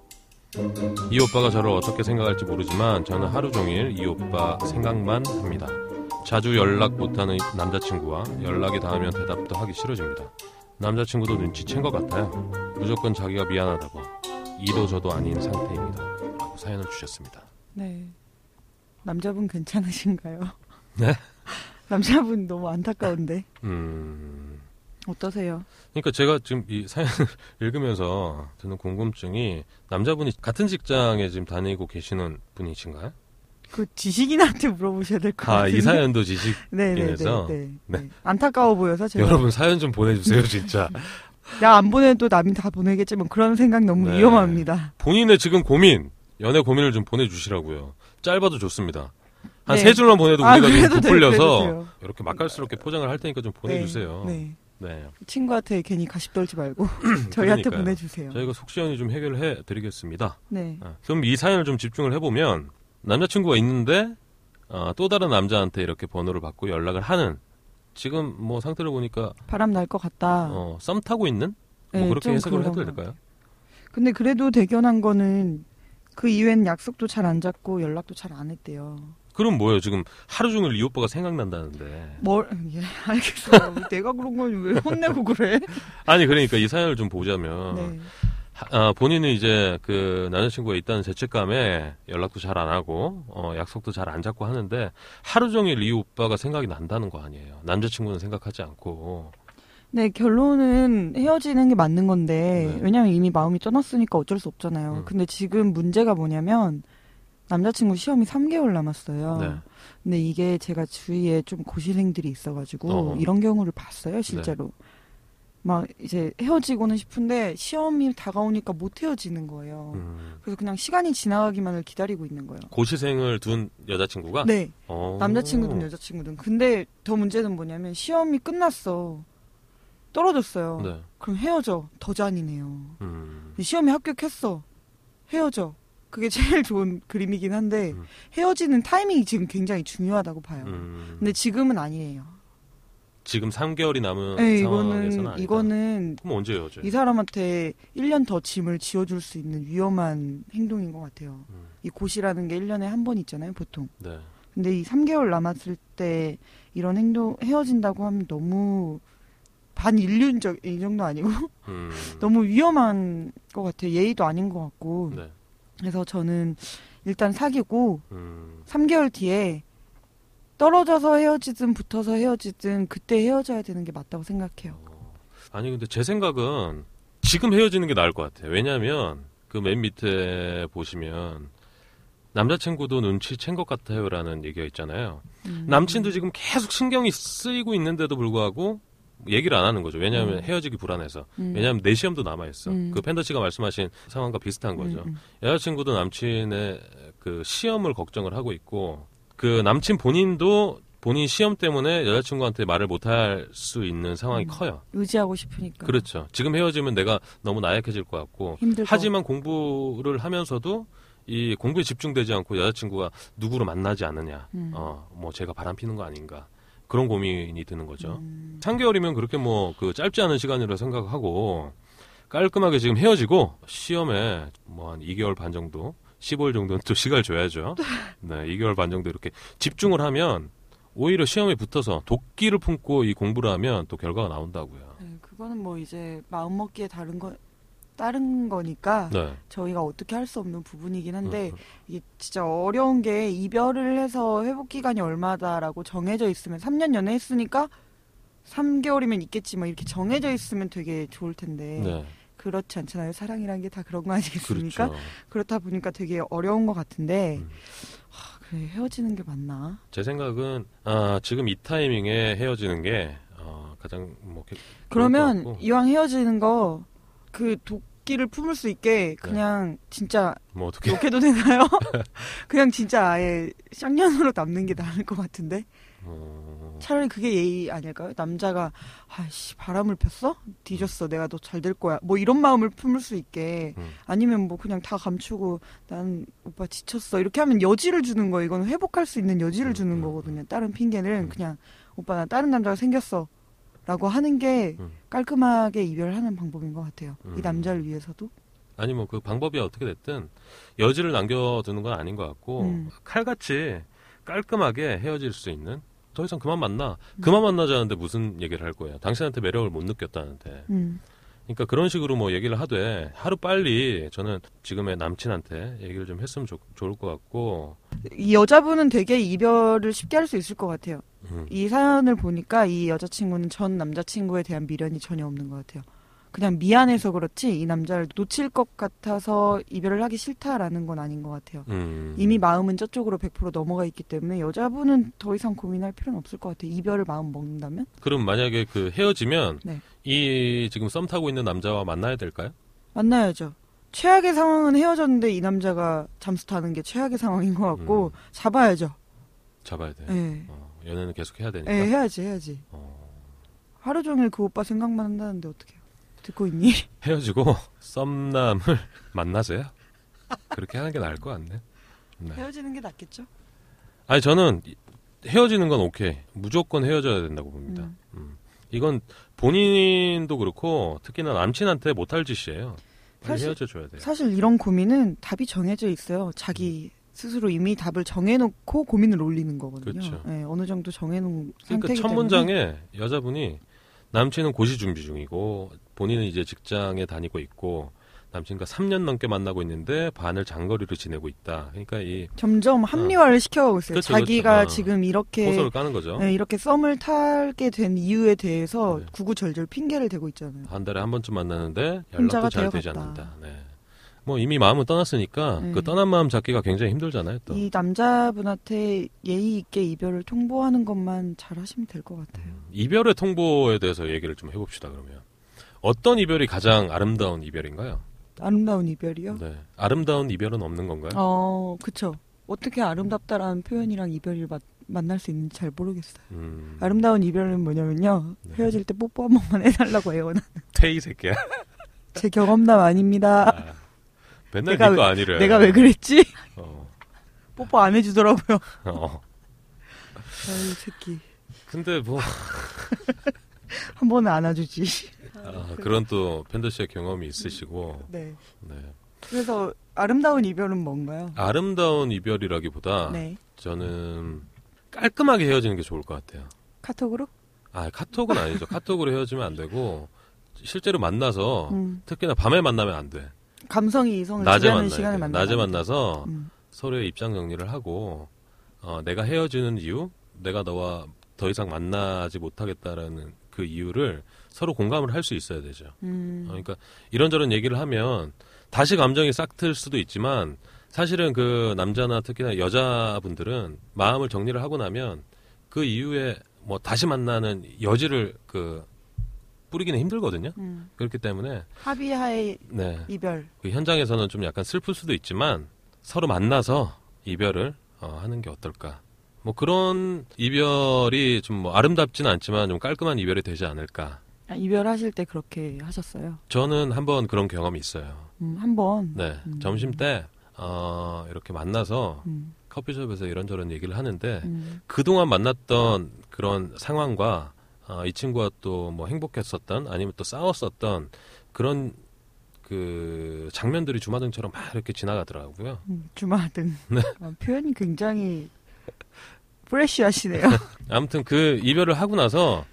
이 오빠가 저를 어떻게 생각할지 모르지만 저는 하루 종일 이 오빠 생각만 합니다. 자주 연락 못하는 남자친구와 연락이 닿으면 대답도 하기 싫어집니다. 남자친구도 눈치챈 것 같아요. 무조건 자기가 미안하다고 이도 저도 아닌 상태입니다. 라고 사연을 주셨습니다. 네. 남자분 괜찮으신가요? 네? 남자분 너무 안타까운데. 음, 어떠세요? 그러니까 제가 지금 이 사연을 읽으면서 드는 궁금증이 남자분이 같은 직장에 지금 다니고 계시는 분이신가요? 그 지식인한테 물어보셔야 될 것 같아요. 아, 이 사연도 지식 네네네. 인해서? 네, 네. 네. 안타까워 보여서 제가. 여러분 사연 좀 보내주세요 진짜 나 안 보내도 남이 다 보내겠지만 그런 생각 너무 네. 위험합니다. 본인의 지금 고민 연애 고민을 좀 보내주시라고요 짧아도 좋습니다 한 네. 세 줄만 보내도 아, 우리가 좀 부풀려서. 이렇게 맛깔스럽게 포장을 할 테니까 좀 보내주세요 네. 네. 네. 친구한테 괜히 가십 떨지 말고 저희한테 그러니까요. 보내주세요. 저희가 속 시원히 좀 해결을 해드리겠습니다 네. 아, 그럼 이 사연을 좀 집중을 해보면 남자친구가 있는데 어, 또 다른 남자한테 이렇게 번호를 받고 연락을 하는 지금 뭐 상태를 보니까 바람 날 것 같다. 어, 썸 타고 있는 뭐 네, 그렇게 좀 해석을 해도 것 될까요? 근데 그래도 대견한 거는 그 이후엔 약속도 잘 안 잡고 연락도 잘 안 했대요. 그럼 뭐예요? 지금 하루 종일 이 오빠가 생각난다는데. 뭘, 예, 알겠어요. 내가 그런 건 왜 혼내고 그래? 아니 그러니까 이 사연을 좀 보자면 네. 하- 아, 본인은 이제 그 남자친구가 있다는 죄책감에 연락도 잘 안 하고 어, 약속도 잘 안 잡고 하는데 하루 종일 이 오빠가 생각이 난다는 거 아니에요. 남자친구는 생각하지 않고. 네, 결론은 헤어지는 게 맞는 건데, 네. 왜냐면 이미 마음이 떠났으니까 어쩔 수 없잖아요. 음. 근데 지금 문제가 뭐냐면, 남자친구 시험이 3개월 남았어요. 네. 근데 이게 제가 주위에 좀 고시생들이 있어가지고, 어. 이런 경우를 봤어요, 실제로. 막 이제 헤어지고는 싶은데, 시험이 다가오니까 못 헤어지는 거예요. 음. 그래서 그냥 시간이 지나가기만을 기다리고 있는 거예요. 고시생을 둔 여자친구가 네. 어. 남자친구든 여자친구든. 근데 더 문제는 뭐냐면, 시험이 끝났어. 떨어졌어요. 네. 그럼 헤어져. 더 잔이네요. 음. 시험에 합격했어. 헤어져. 그게 제일 좋은 그림이긴 한데 음. 헤어지는 타이밍이 지금 굉장히 중요하다고 봐요. 음. 근데 지금은 아니에요. 지금 3개월이 남은 네, 상황에서는 이거는. 이거는 그럼 언제 헤어져요? 이 사람한테 1년 더 짐을 지어줄 수 있는 위험한 행동인 것 같아요. 음. 이 고시라는 게 1년에 한 번 있잖아요, 보통. 네. 근데 이 3개월 남았을 때 이런 행동 헤어진다고 하면 너무 반인륜적 이 정도 아니고 음. 너무 위험한 것 같아요. 예의도 아닌 것 같고. 네. 그래서 저는 일단 사귀고 음. 3개월 뒤에 떨어져서 헤어지든 붙어서 헤어지든 그때 헤어져야 되는 게 맞다고 생각해요. 아니 근데 제 생각은 지금 헤어지는 게 나을 것 같아요. 왜냐하면 그 맨 밑에 보시면 남자친구도 눈치 챈 것 같아요라는 얘기가 있잖아요. 음. 남친도 지금 계속 신경이 쓰이고 있는데도 불구하고 얘기를 안 하는 거죠. 왜냐하면 음. 헤어지기 불안해서. 음. 왜냐하면 내 시험도 남아 있어. 음. 그 팬더 씨가 말씀하신 상황과 비슷한 거죠. 음, 음. 여자친구도 남친의 그 시험을 걱정을 하고 있고 그 남친 본인도 본인 시험 때문에 여자친구한테 말을 못 할 수 있는 상황이 음. 커요. 의지하고 싶으니까. 그렇죠. 지금 헤어지면 내가 너무 나약해질 것 같고 힘들 거. 하지만 공부를 하면서도 이 공부에 집중되지 않고 여자친구가 누구를 만나지 않느냐. 음. 어, 뭐 제가 바람 피는 거 아닌가. 그런 고민이 드는 거죠. 음. 3개월이면 그렇게 뭐 그 짧지 않은 시간이라 생각하고 깔끔하게 지금 헤어지고 시험에 뭐 한 2개월 반 정도 15일 정도는 또 시간을 줘야죠. 네, 2개월 반 정도 이렇게 집중을 하면 오히려 시험에 붙어서 도끼를 품고 이 공부를 하면 또 결과가 나온다고요. 네, 그거는 뭐 이제 마음 먹기에 다른 거 다른 거니까 네. 저희가 어떻게 할 수 없는 부분이긴 한데 음, 이게 진짜 어려운 게 이별을 해서 회복 기간이 얼마다라고 정해져 있으면 3년 연애했으니까 3개월이면 있겠지 뭐 이렇게 정해져 있으면 되게 좋을 텐데 네. 그렇지 않잖아요. 사랑이란 게 다 그런 거 아니겠습니까? 그렇죠. 그렇다 보니까 되게 어려운 것 같은데 음. 하, 그래 헤어지는 게 맞나? 제 생각은 아, 지금 이 타이밍에 헤어지는 게 어, 가장 뭐 그러면. 이왕 헤어지는 거 그 도끼를 품을 수 있게 그냥 진짜 뭐 어떻게 욕해도 되나요? 그냥 진짜 아예 쌍년으로 남는 게 나을 것 같은데 어, 차라리 그게 예의 아닐까요? 남자가 아씨 바람을 폈어? 뒤졌어 내가 너 잘 될 거야 뭐 이런 마음을 품을 수 있게 음. 아니면 뭐 그냥 다 감추고 난 오빠 지쳤어 이렇게 하면 여지를 주는 거예요 이건 회복할 수 있는 여지를 음, 주는 음, 거거든요 다른 핑계는 음. 그냥 오빠 나 다른 남자가 생겼어 라고 하는 게 음. 깔끔하게 이별하는 방법인 것 같아요 음. 이 남자를 위해서도 아니 뭐 그 방법이 어떻게 됐든 여지를 남겨두는 건 아닌 것 같고 음. 칼같이 깔끔하게 헤어질 수 있는 더 이상 그만 만나 음. 그만 만나자는데 무슨 얘기를 할 거예요 당신한테 매력을 못 느꼈다는데 음. 그러니까 그런 식으로 뭐 얘기를 하되 하루 빨리 저는 지금의 남친한테 얘기를 좀 했으면 좋, 좋을 것 같고 이 여자분은 되게 이별을 쉽게 할 수 있을 것 같아요 음, 이 사연을 보니까 이 여자친구는 전 남자친구에 대한 미련이 전혀 없는 것 같아요. 그냥 미안해서 그렇지 이 남자를 놓칠 것 같아서 이별을 하기 싫다라는 건 아닌 것 같아요. 음. 이미 마음은 저쪽으로 100% 넘어가 있기 때문에 여자분은 더 이상 고민할 필요는 없을 것 같아요. 이별을 마음 먹는다면? 그럼 만약에 그 헤어지면 네. 이 지금 썸 타고 있는 남자와 만나야 될까요? 만나야죠. 최악의 상황은 헤어졌는데 이 남자가 잠수 타는 게 최악의 상황인 것 같고 음. 잡아야죠. 잡아야 돼. 예. 어, 연애는 계속 해야 되니까. 예, 해야지, 해야지. 어, 하루 종일 그 오빠 생각만 한다는데 어떡해요. 듣고 있니? 헤어지고 썸남을 만나세요. 그렇게 하는 게 나을 것 같네. 네. 헤어지는 게 낫겠죠? 아니 저는 이- 헤어지는 건 오케이. 무조건 헤어져야 된다고 봅니다. 음. 음. 이건 본인도 그렇고 특히나 남친한테 못할 짓이에요. 사실- 헤어져 줘야 돼요. 사실 이런 고민은 답이 정해져 있어요. 자기 스스로 이미 답을 정해놓고 고민을 올리는 거거든요. 그렇죠. 네, 어느 정도 정해놓은 그러니까 첫. 문장에 여자분이 남친은 고시 준비 중이고 본인은 이제 직장에 다니고 있고 남친과 3년 넘게 만나고 있는데 반을 장거리로 지내고 있다. 그러니까 이 점점 합리화를 시켜가고 있어요. 그렇죠, 자기가 그렇죠. 어. 지금 이렇게 호소를 까는 거죠. 네, 이렇게 썸을 타게 된 이유에 대해서 네. 구구절절 핑계를 대고 있잖아요. 한 달에 한 번쯤 만나는데 연락도 잘 되지 되어갔다. 않는다. 네. 뭐 이미 마음은 떠났으니까 네. 그 떠난 마음 잡기가 굉장히 힘들잖아요. 또 이 남자분한테 예의 있게 이별을 통보하는 것만 잘 하시면 될 것 같아요. 음, 이별의 통보에 대해서 얘기를 좀 해봅시다. 그러면 어떤 이별이 가장 아름다운 이별인가요? 아름다운 이별이요? 네. 아름다운 이별은 없는 건가요? 어, 그쵸. 어떻게 아름답다라는 표현이랑 이별을 마- 만날 수 있는지 잘 모르겠어요. 음, 아름다운 이별은 뭐냐면요. 네. 헤어질 때 뽀뽀 한 번만 해달라고 해요. 테이 새끼야. 제 경험담 아닙니다. 아, 맨날 내가 네거 아니래. 내가 왜 그랬지? 어, 뽀뽀 안 해주더라고요. 어. 아이 새끼. 근데 뭐 한 번은 안아주지. 아, 그런 또 팬더 씨의 경험이 있으시고 네. 네. 그래서 아름다운 이별은 뭔가요? 아름다운 이별이라기보다 네. 저는 깔끔하게 헤어지는 게 좋을 것 같아요. 카톡으로? 아 카톡은 아니죠. 카톡으로 헤어지면 안 되고 실제로 만나서 음. 특히나 밤에 만나면 안 돼. 감성이 이성을 낮에 시간에 돼. 만나. 낮에 만나서 음. 서로의 입장 정리를 하고 어, 내가 헤어지는 이유, 내가 너와 더 이상 만나지 못하겠다라는 그 이유를 서로 공감을 할 수 있어야 되죠. 음. 어, 그러니까 이런저런 얘기를 하면 다시 감정이 싹틀 수도 있지만 사실은 그 남자나 특히나 여자분들은 마음을 정리를 하고 나면 그 이후에 뭐 다시 만나는 여지를 그 뿌리기는 힘들거든요. 음. 그렇기 때문에 합의하에 네. 이별. 그 현장에서는 좀 약간 슬플 수도 있지만 서로 만나서 이별을 어, 하는 게 어떨까. 뭐 그런 이별이 좀 뭐 아름답지는 않지만 좀 깔끔한 이별이 되지 않을까. 아, 이별하실 때 그렇게 하셨어요. 저는 한 번 그런 경험이 있어요. 음, 한 번. 네, 음. 점심 때 어, 이렇게 만나서 음, 커피숍에서 이런저런 얘기를 하는데 음, 그동안 만났던 그런 상황과 어, 이 친구와 또 뭐 행복했었던 아니면 또 싸웠었던 그런 그 장면들이 주마등처럼 막 이렇게 지나가더라고요. 음, 주마등. 네. 어, 표현이 굉장히 프레쉬하시네요. 아무튼 그 이별을 하고 나서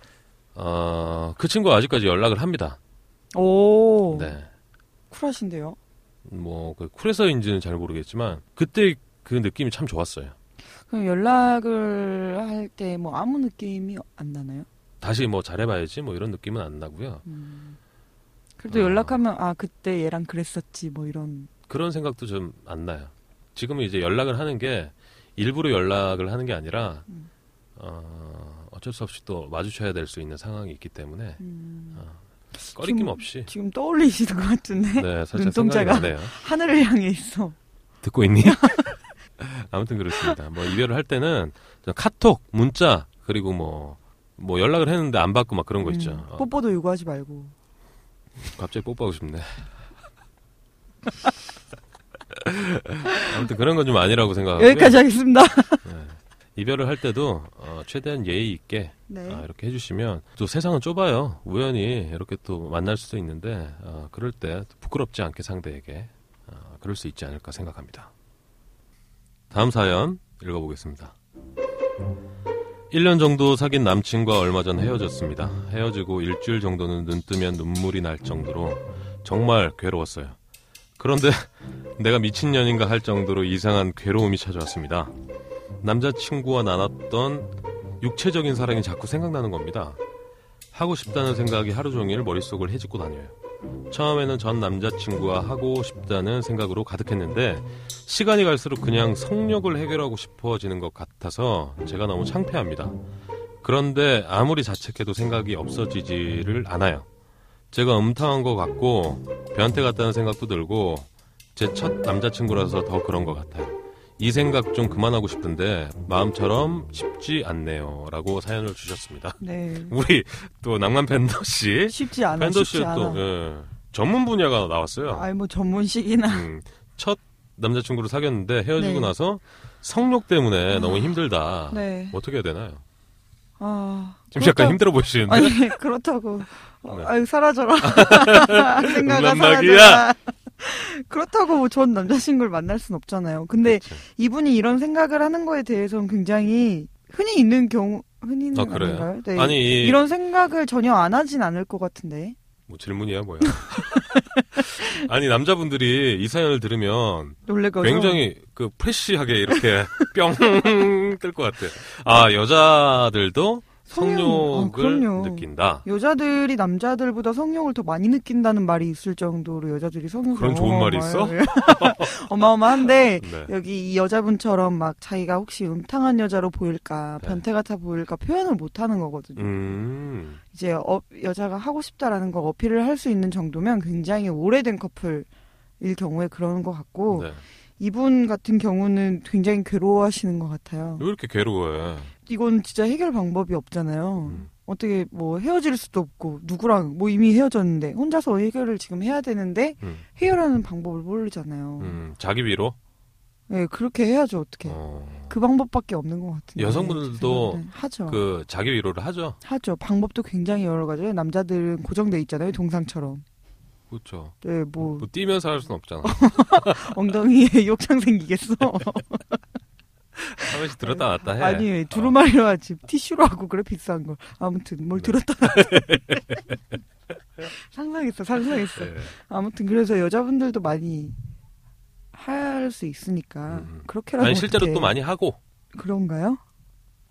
어, 그 친구가 아직까지 연락을 합니다. 오. 네. 쿨하신데요. 뭐 그 쿨해서인지는 잘 모르겠지만 그때 그 느낌이 참 좋았어요. 그럼 연락을 할 때 뭐 아무 느낌이 안 나나요? 다시 뭐 잘해봐야지 뭐 이런 느낌은 안 나고요. 음. 그래도 어. 연락하면 아 그때 얘랑 그랬었지 뭐 이런. 그런 생각도 좀 안 나요. 지금은 이제 연락을 하는 게 일부러 연락을 하는 게 아니라 음. 어, 어쩔 수 없이 또 마주쳐야 될 수 있는 상황이 있기 때문에 음. 꺼리낌 지금- 없이 지금 떠올리시는 것 같은데 네 눈동자가. 하늘을 향해 있어. 듣고 있니? 아무튼 그렇습니다. 뭐 이별을 할 때는 카톡, 문자 그리고 뭐뭐 연락을 했는데 안 받고 막 그런 거 있죠. 음, 어, 뽀뽀도 요구하지 말고. 갑자기 뽀뽀하고 싶네. 아무튼 그런 건 좀 아니라고 생각하고요. 여기까지 하겠습니다. 네. 이별을 할 때도 어, 최대한 예의 있게 네. 아, 이렇게 해주시면 또 세상은 좁아요. 우연히 이렇게 또 만날 수도 있는데 어, 그럴 때 부끄럽지 않게 상대에게 어, 그럴 수 있지 않을까 생각합니다. 다음 사연 읽어보겠습니다. 1년 정도 사귄 남친과 얼마 전 헤어졌습니다. 헤어지고 일주일 정도는 눈 뜨면 눈물이 날 정도로 정말 괴로웠어요. 그런데 내가 미친년인가 할 정도로 이상한 괴로움이 찾아왔습니다. 남자친구와 나눴던 육체적인 사랑이 자꾸 생각나는 겁니다. 하고 싶다는 생각이 하루 종일 머릿속을 헤집고 다녀요. 처음에는 전 남자친구와 하고 싶다는 생각으로 가득했는데 시간이 갈수록 그냥 성욕을 해결하고 싶어지는 것 같아서 제가 너무 창피합니다. 그런데 아무리 자책해도 생각이 없어지지를 않아요. 제가 음탕한 것 같고 변태 같다는 생각도 들고 제 첫 남자친구라서 더 그런 것 같아요. 이 생각 좀 그만하고 싶은데 마음처럼 쉽지 않네요. 라고 사연을 주셨습니다. 네. 우리 또 낭만 팬더 씨 쉽지 않아. 팬더 쉽지 씨의 않아. 또 예, 전문 분야가 나왔어요. 아이 뭐 전문식이나 음, 첫 남자친구를 사귀었는데 헤어지고 네. 나서 성욕 때문에 너무 힘들다. 네. 어떻게 해야 되나요? 아 지금 약간 그렇다- 힘들어 보이시는데 아니 그렇다고 어, 네. 아유 사라져라 생각아. 사라져라 그렇다고 뭐 전 남자친구를 만날 순 없잖아요 근데 그렇죠. 이분이 이런 생각을 하는 거에 대해서는 굉장히 흔히 있는 경우 흔히는 아, 그래요? 네. 아니 이- 이런 생각을 전혀 안 하진 않을 것 같은데 뭐 질문이야 뭐야? 아니 남자분들이 이 사연을 들으면. 굉장히 그 프레시하게 이렇게 뿅 뜰 것 같아. 아 여자들도 성욕, 성욕을 아. 느낀다. 여자들이 남자들보다 성욕을 더 많이 느낀다는 말이 있을 정도로 여자들이 성욕을 그런 좋은 말이 있어? 어마어마한데 네. 여기 이 여자분처럼 막 자기가 혹시 음탕한 여자로 보일까 네. 변태 같아 보일까 표현을 못 하는 거거든요. 음. 이제 어, 여자가 하고 싶다라는 걸 어필을 할 수 있는 정도면 굉장히 오래된 커플일 경우에 그러는 것 같고 네. 이분 같은 경우는 굉장히 괴로워하시는 것 같아요. 왜 이렇게 괴로워해? 이건 진짜 해결 방법이 없잖아요. 음. 어떻게 뭐 헤어질 수도 없고 누구랑 뭐 이미 헤어졌는데 혼자서 해결을 지금 해야 되는데 음. 해결하는 방법을 모르잖아요. 음, 자기 위로? 네, 그렇게 해야죠 어떻게. 어, 그 방법밖에 없는 것 같은데. 여성분들도 하죠. 그 자기 위로를 하죠. 하죠. 방법도 굉장히 여러 가지예요. 남자들은 고정돼 있잖아요. 동상처럼. 그렇죠. 네, 뭐 뭐 뛰면서 할 수는 없잖아. 엉덩이에 욕창 생기겠어. 한 번씩 들었다 놨다 해. 아니 두루마리로 하지 티슈로 하고 그래 비싼 걸. 아무튼 뭘 네. 들었다 놨다. 상상했어, 상상했어. 네. 아무튼 그래서 여자분들도 많이 할 수 있으니까 음. 그렇게라도 아니 실제로 어떡해. 또 많이 하고 그런가요?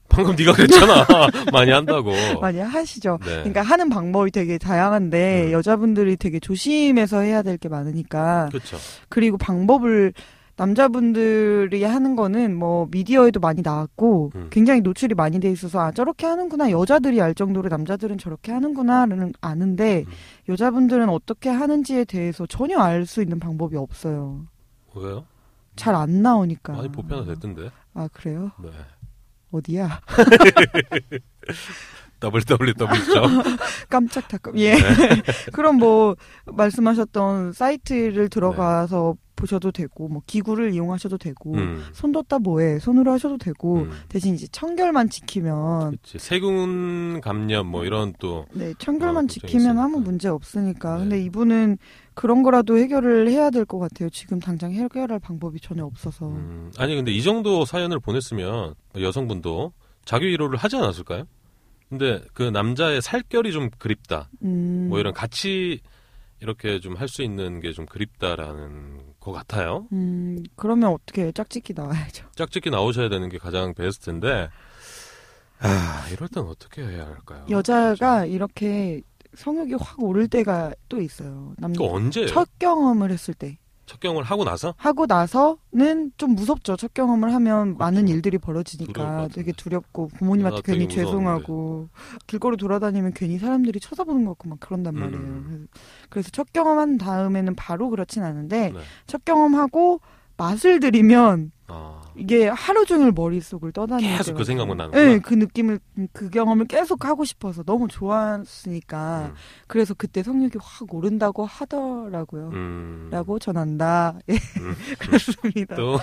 방금 네가 그랬잖아. 많이 한다고. 많이 하시죠. 네. 그러니까 하는 방법이 되게 다양한데 음. 여자분들이 되게 조심해서 해야 될 게 많으니까 그렇죠. 그리고 방법을 남자분들이 하는 거는 뭐 미디어에도 많이 나왔고 음. 굉장히 노출이 많이 돼 있어서 아 저렇게 하는구나 여자들이 알 정도로 남자들은 저렇게 하는구나라는 아는데 음. 여자분들은 어떻게 하는지에 대해서 전혀 알 수 있는 방법이 없어요. 왜요? 잘 안 나오니까. 많이 보편화 됐던데. 아 그래요? 네. 어디야? www. 깜짝 닭 예. 그럼 뭐 말씀하셨던 사이트를 들어가서 보셔도 되고 뭐 기구를 이용하셔도 되고 음. 손 뒀다 뭐해 손으로 하셔도 되고 음. 대신 이제 청결만 지키면 그치. 세균 감염 뭐 이런 또 네 청결만 어, 지키면 아무. 문제 없으니까 네. 근데 이분은 그런 거라도 해결을 해야 될 것 같아요 지금 당장 해결할 방법이 전혀 없어서 음, 아니 근데 이 정도 사연을 보냈으면 여성분도 자기 위로를 하지 않았을까요? 근데 그 남자의 살결이 좀 그립다. 음, 뭐 이런 같이 이렇게 좀 할 수 있는 게 좀 그립다라는 것 같아요. 음 그러면 어떻게? 짝짓기 나와야죠 짝짓기 나오셔야 되는 게 가장 베스트인데 아 이럴 땐 어떻게 해야 할까요? 여자가 이렇게 성욕이 확 오를 때가 또 있어요 남또 언제 첫, 첫 경험을 했을 때 첫 경험을 하고 나서 하고 나서는 좀 무섭죠. 첫 경험을 하면 그렇죠. 많은 일들이 벌어지니까. 되게 두렵고 부모님한테 괜히. 죄송하고 길거리 돌아다니면 괜히 사람들이 쳐다보는 것 같고 막 그런단 음. 말이에요. 그래서 첫 경험한 다음에는 바로 그렇진 않은데 네. 첫 경험하고 맛을 들이면 아, 이게 하루 종일 머릿속을 떠다니는 계속 그 생각만. 나는구나. 네, 그 느낌을 그 경험을 계속 하고 싶어서 너무 좋았으니까 음, 그래서 그때 성욕이 확 오른다고 하더라고요. 음, 라고 전한다. 예, 음. 그렇습니다. 또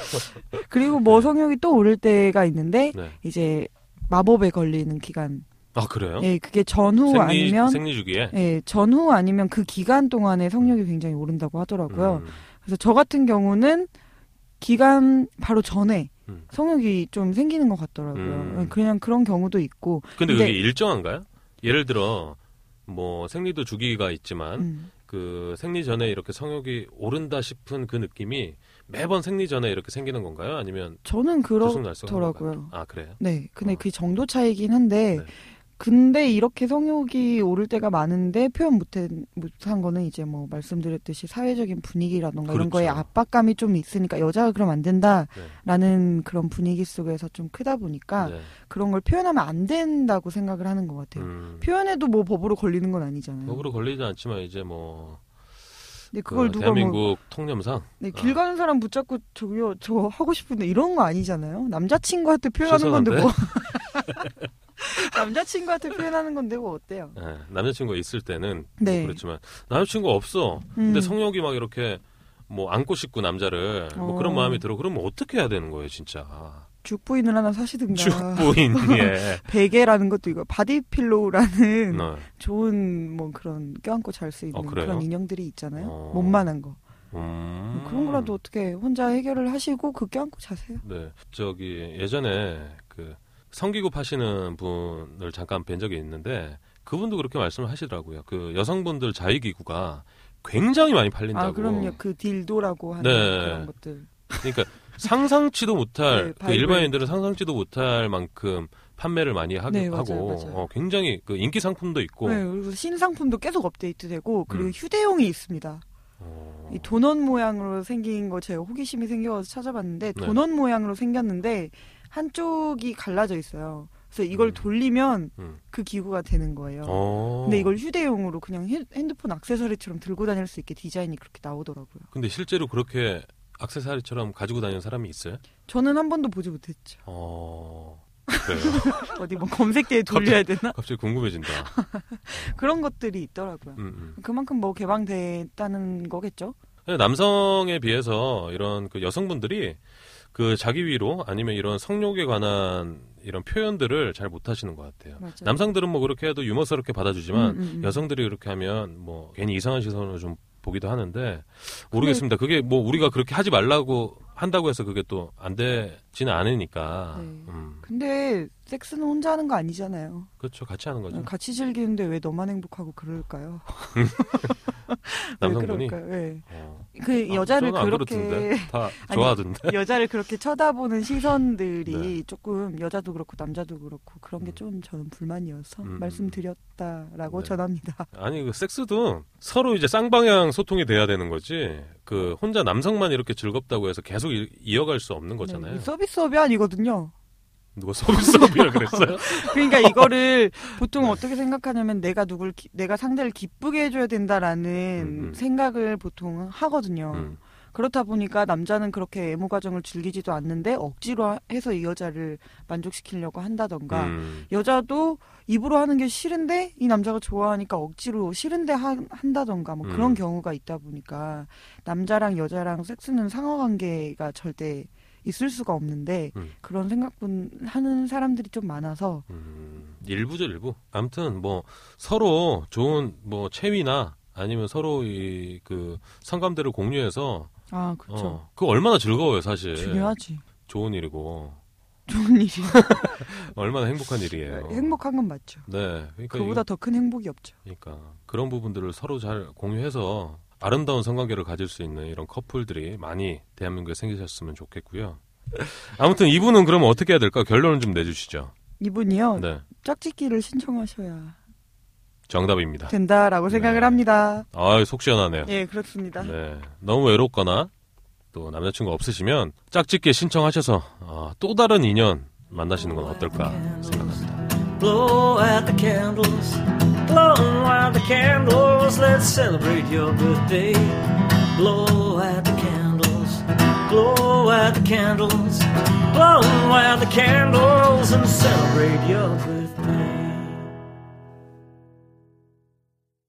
그리고 뭐 성욕이 또 오를 때가 있는데 네. 이제 마법에 걸리는 기간. 아 그래요? 예, 그게 전후 생리 아니면 생리 주기에 예, 전후 아니면 그 기간 동안에 성욕이 굉장히 오른다고 하더라고요. 음, 그래서 저 같은 경우는 기간 바로 전에 음. 성욕이 좀 생기는 것 같더라고요. 음. 예, 그냥 그런 경우도 있고. 근데 근데- 그게 일정한가요? 예를 들어 뭐 생리도 주기가 있지만 음, 그 생리 전에 이렇게 성욕이 오른다 싶은 그 느낌이 매번 생리 전에 이렇게 생기는 건가요? 아니면 저는 그렇더라고요. 아 그래요? 네, 근데 어. 그 정도 차이긴 한데, 네. 근데 이렇게 성욕이 오를 때가 많은데 표현 못한, 못한 거는 이제 뭐 말씀드렸듯이 사회적인 분위기라던가 이런 그렇죠. 거에 압박감이 좀 있으니까 여자가 그러면 안 네. 된다라는 그런 분위기 속에서 좀 크다 보니까 네. 그런 걸 표현하면 안 된다고 생각을 하는 것 같아요. 음, 표현해도 뭐 법으로 걸리는 건 아니잖아요. 법으로 걸리지 않지만 이제 뭐 근데 그 그걸 누가 뭐 대한민국 통념상 네, 길 가는 사람 붙잡고 저기요 저 하고 싶은데 이런 거 아니잖아요. 남자친구한테 표현하는 죄송한데? 건데 뭐 남자친구한테 표현하는 건데 뭐 어때요? 예, 남자친구가 있을 때는 네. 뭐 그렇지만 남자친구가 없어. 근데 음. 성욕이 막 이렇게 뭐 안고 싶고 남자를 뭐 어. 그런 마음이 들어. 그러면 어떻게 해야 되는 거예요, 진짜? 죽부인을 하나 사시든가 죽부인 예. 베개라는 것도 이거 body pillow라는 네. 좋은 뭐 그런 껴안고 잘 수 있는 어? 그런 인형들이 있잖아요. 어. 몸만한 거 음. 그런 거라도 어떻게 혼자 해결을 하시고 그 껴안고 자세요. 네, 저기 예전에 그 성기구 파시는 분을 잠깐 뵌 적이 있는데 그분도 그렇게 말씀을 하시더라고요. 그 여성분들 자위기구가 굉장히 많이 팔린다고. 아 그럼요 그 딜도라고 하는 네. 그런 것들. 그러니까 상상치도 못할 네, 그. 일반인들은 상상치도 못할 만큼 판매를 많이 하, 네, 고. 어, 굉장히 그 인기 상품도 있고 네, 그리고 신상품도 계속 업데이트되고 그리고 음. 휴대용이 있습니다. 어, 이 도넛 모양으로 생긴 거 제가 호기심이 생겨서 찾아봤는데 네. 도넛 모양으로 생겼는데 한쪽이 갈라져 있어요. 그래서 이걸 음. 돌리면 음. 그 기구가 되는 거예요. 어. 근데 이걸 휴대용으로 그냥 휴- 핸드폰 액세서리처럼 들고 다닐 수 있게 디자인이 그렇게 나오더라고요. 근데 실제로 그렇게 악세사리처럼 가지고 다니는 사람이 있어요? 저는 한 번도 보지 못했죠. 어. 그래요. 어디 뭐 검색대에 돌려야 되나? 갑자기 궁금해진다. 그런 것들이 있더라고요. 음, 음. 그만큼 뭐 개방됐다는 거겠죠? 남성에 비해서 이런 그 여성분들이 그 자기 위로 아니면 이런 성욕에 관한 이런 표현들을 잘 못하시는 것 같아요. 맞아요. 남성들은 뭐 그렇게 해도 유머스럽게 받아주지만 음, 음, 음. 여성들이 그렇게 하면 뭐 괜히 이상한 시선으로 좀 보기도 하는데 모르겠습니다. 그게 뭐 우리가 그렇게 하지 말라고 한다고 해서 그게 또 안 되지는 않으니까. 네. 음, 근데 섹스는 혼자 하는 거 아니잖아요. 그렇죠. 같이 하는 거죠. 같이 즐기는데 왜 너만 행복하고 그럴까요? 남성분이. 왜 그럴까요? 네. 어. 그 아, 여자를 그렇게. 다 아니, 좋아하던데. 여자를 그렇게 쳐다보는 시선들이 네. 조금 여자도 그렇고 남자도 그렇고 그런 게 음. 좀 저는 불만이어서 음. 말씀드렸다라고 네. 전합니다. 아니 그 섹스도 서로 이제 쌍방향 소통이 돼야 되는 거지. 그 혼자 남성만 이렇게 즐겁다고 해서 계속 이, 이어갈 수 없는 거잖아요. 네, 이 서비스업이 아니거든요. 누가 서비스업이라 그랬어요? 그러니까 이거를 보통 어떻게 생각하냐면 내가 누굴 기- 내가 상대를 기쁘게 해줘야 된다라는 음, 음. 생각을 보통 하거든요. 음. 그렇다 보니까 남자는 그렇게 애무 과정을 즐기지도 않는데 억지로 하- 해서 이 여자를 만족시키려고 한다던가 음. 여자도 입으로 하는 게 싫은데 이 남자가 좋아하니까 억지로 싫은데 하- 한다던가 뭐 그런 음. 경우가 있다 보니까 남자랑 여자랑 섹스는 상호 관계가 절대 있을 수가 없는데 음. 그런 생각분 하는 사람들이 좀 많아서 음, 일부죠 일부. 아무튼 뭐 서로 좋은 뭐 체위나 아니면 서로 이 그 성감대를 공유해서 아 그렇죠 어, 그거 얼마나 즐거워요 사실. 중요하지 좋은 일이고 좋은 일이 얼마나 행복한 일이에요. 행복한 건 맞죠 네, 그러니까 그보다 더 큰 행복이 없죠 그러니까 그런 부분들을 서로 잘 공유해서 아름다운 성관계를 가질 수 있는 이런 커플들이 많이 대한민국에 생기셨으면 좋겠고요. 아무튼 이분은 그러면 어떻게 해야 될까? 결론을 좀 내주시죠. 이분이요 네, 짝짓기를 신청하셔야 정답입니다. 된다라고 생각을 네. 합니다 아, 속 시원하네요. 예 그렇습니다 네, 너무 외롭거나 또 남자친구 없으시면 짝짓기 신청하셔서 아, 또 다른 인연 만나시는 건 어떨까 생각합니다. Blow out the candles, blow out the candles, let's celebrate your birthday. Blow out the candles, blow out the candles, blow out the candles and celebrate your birthday.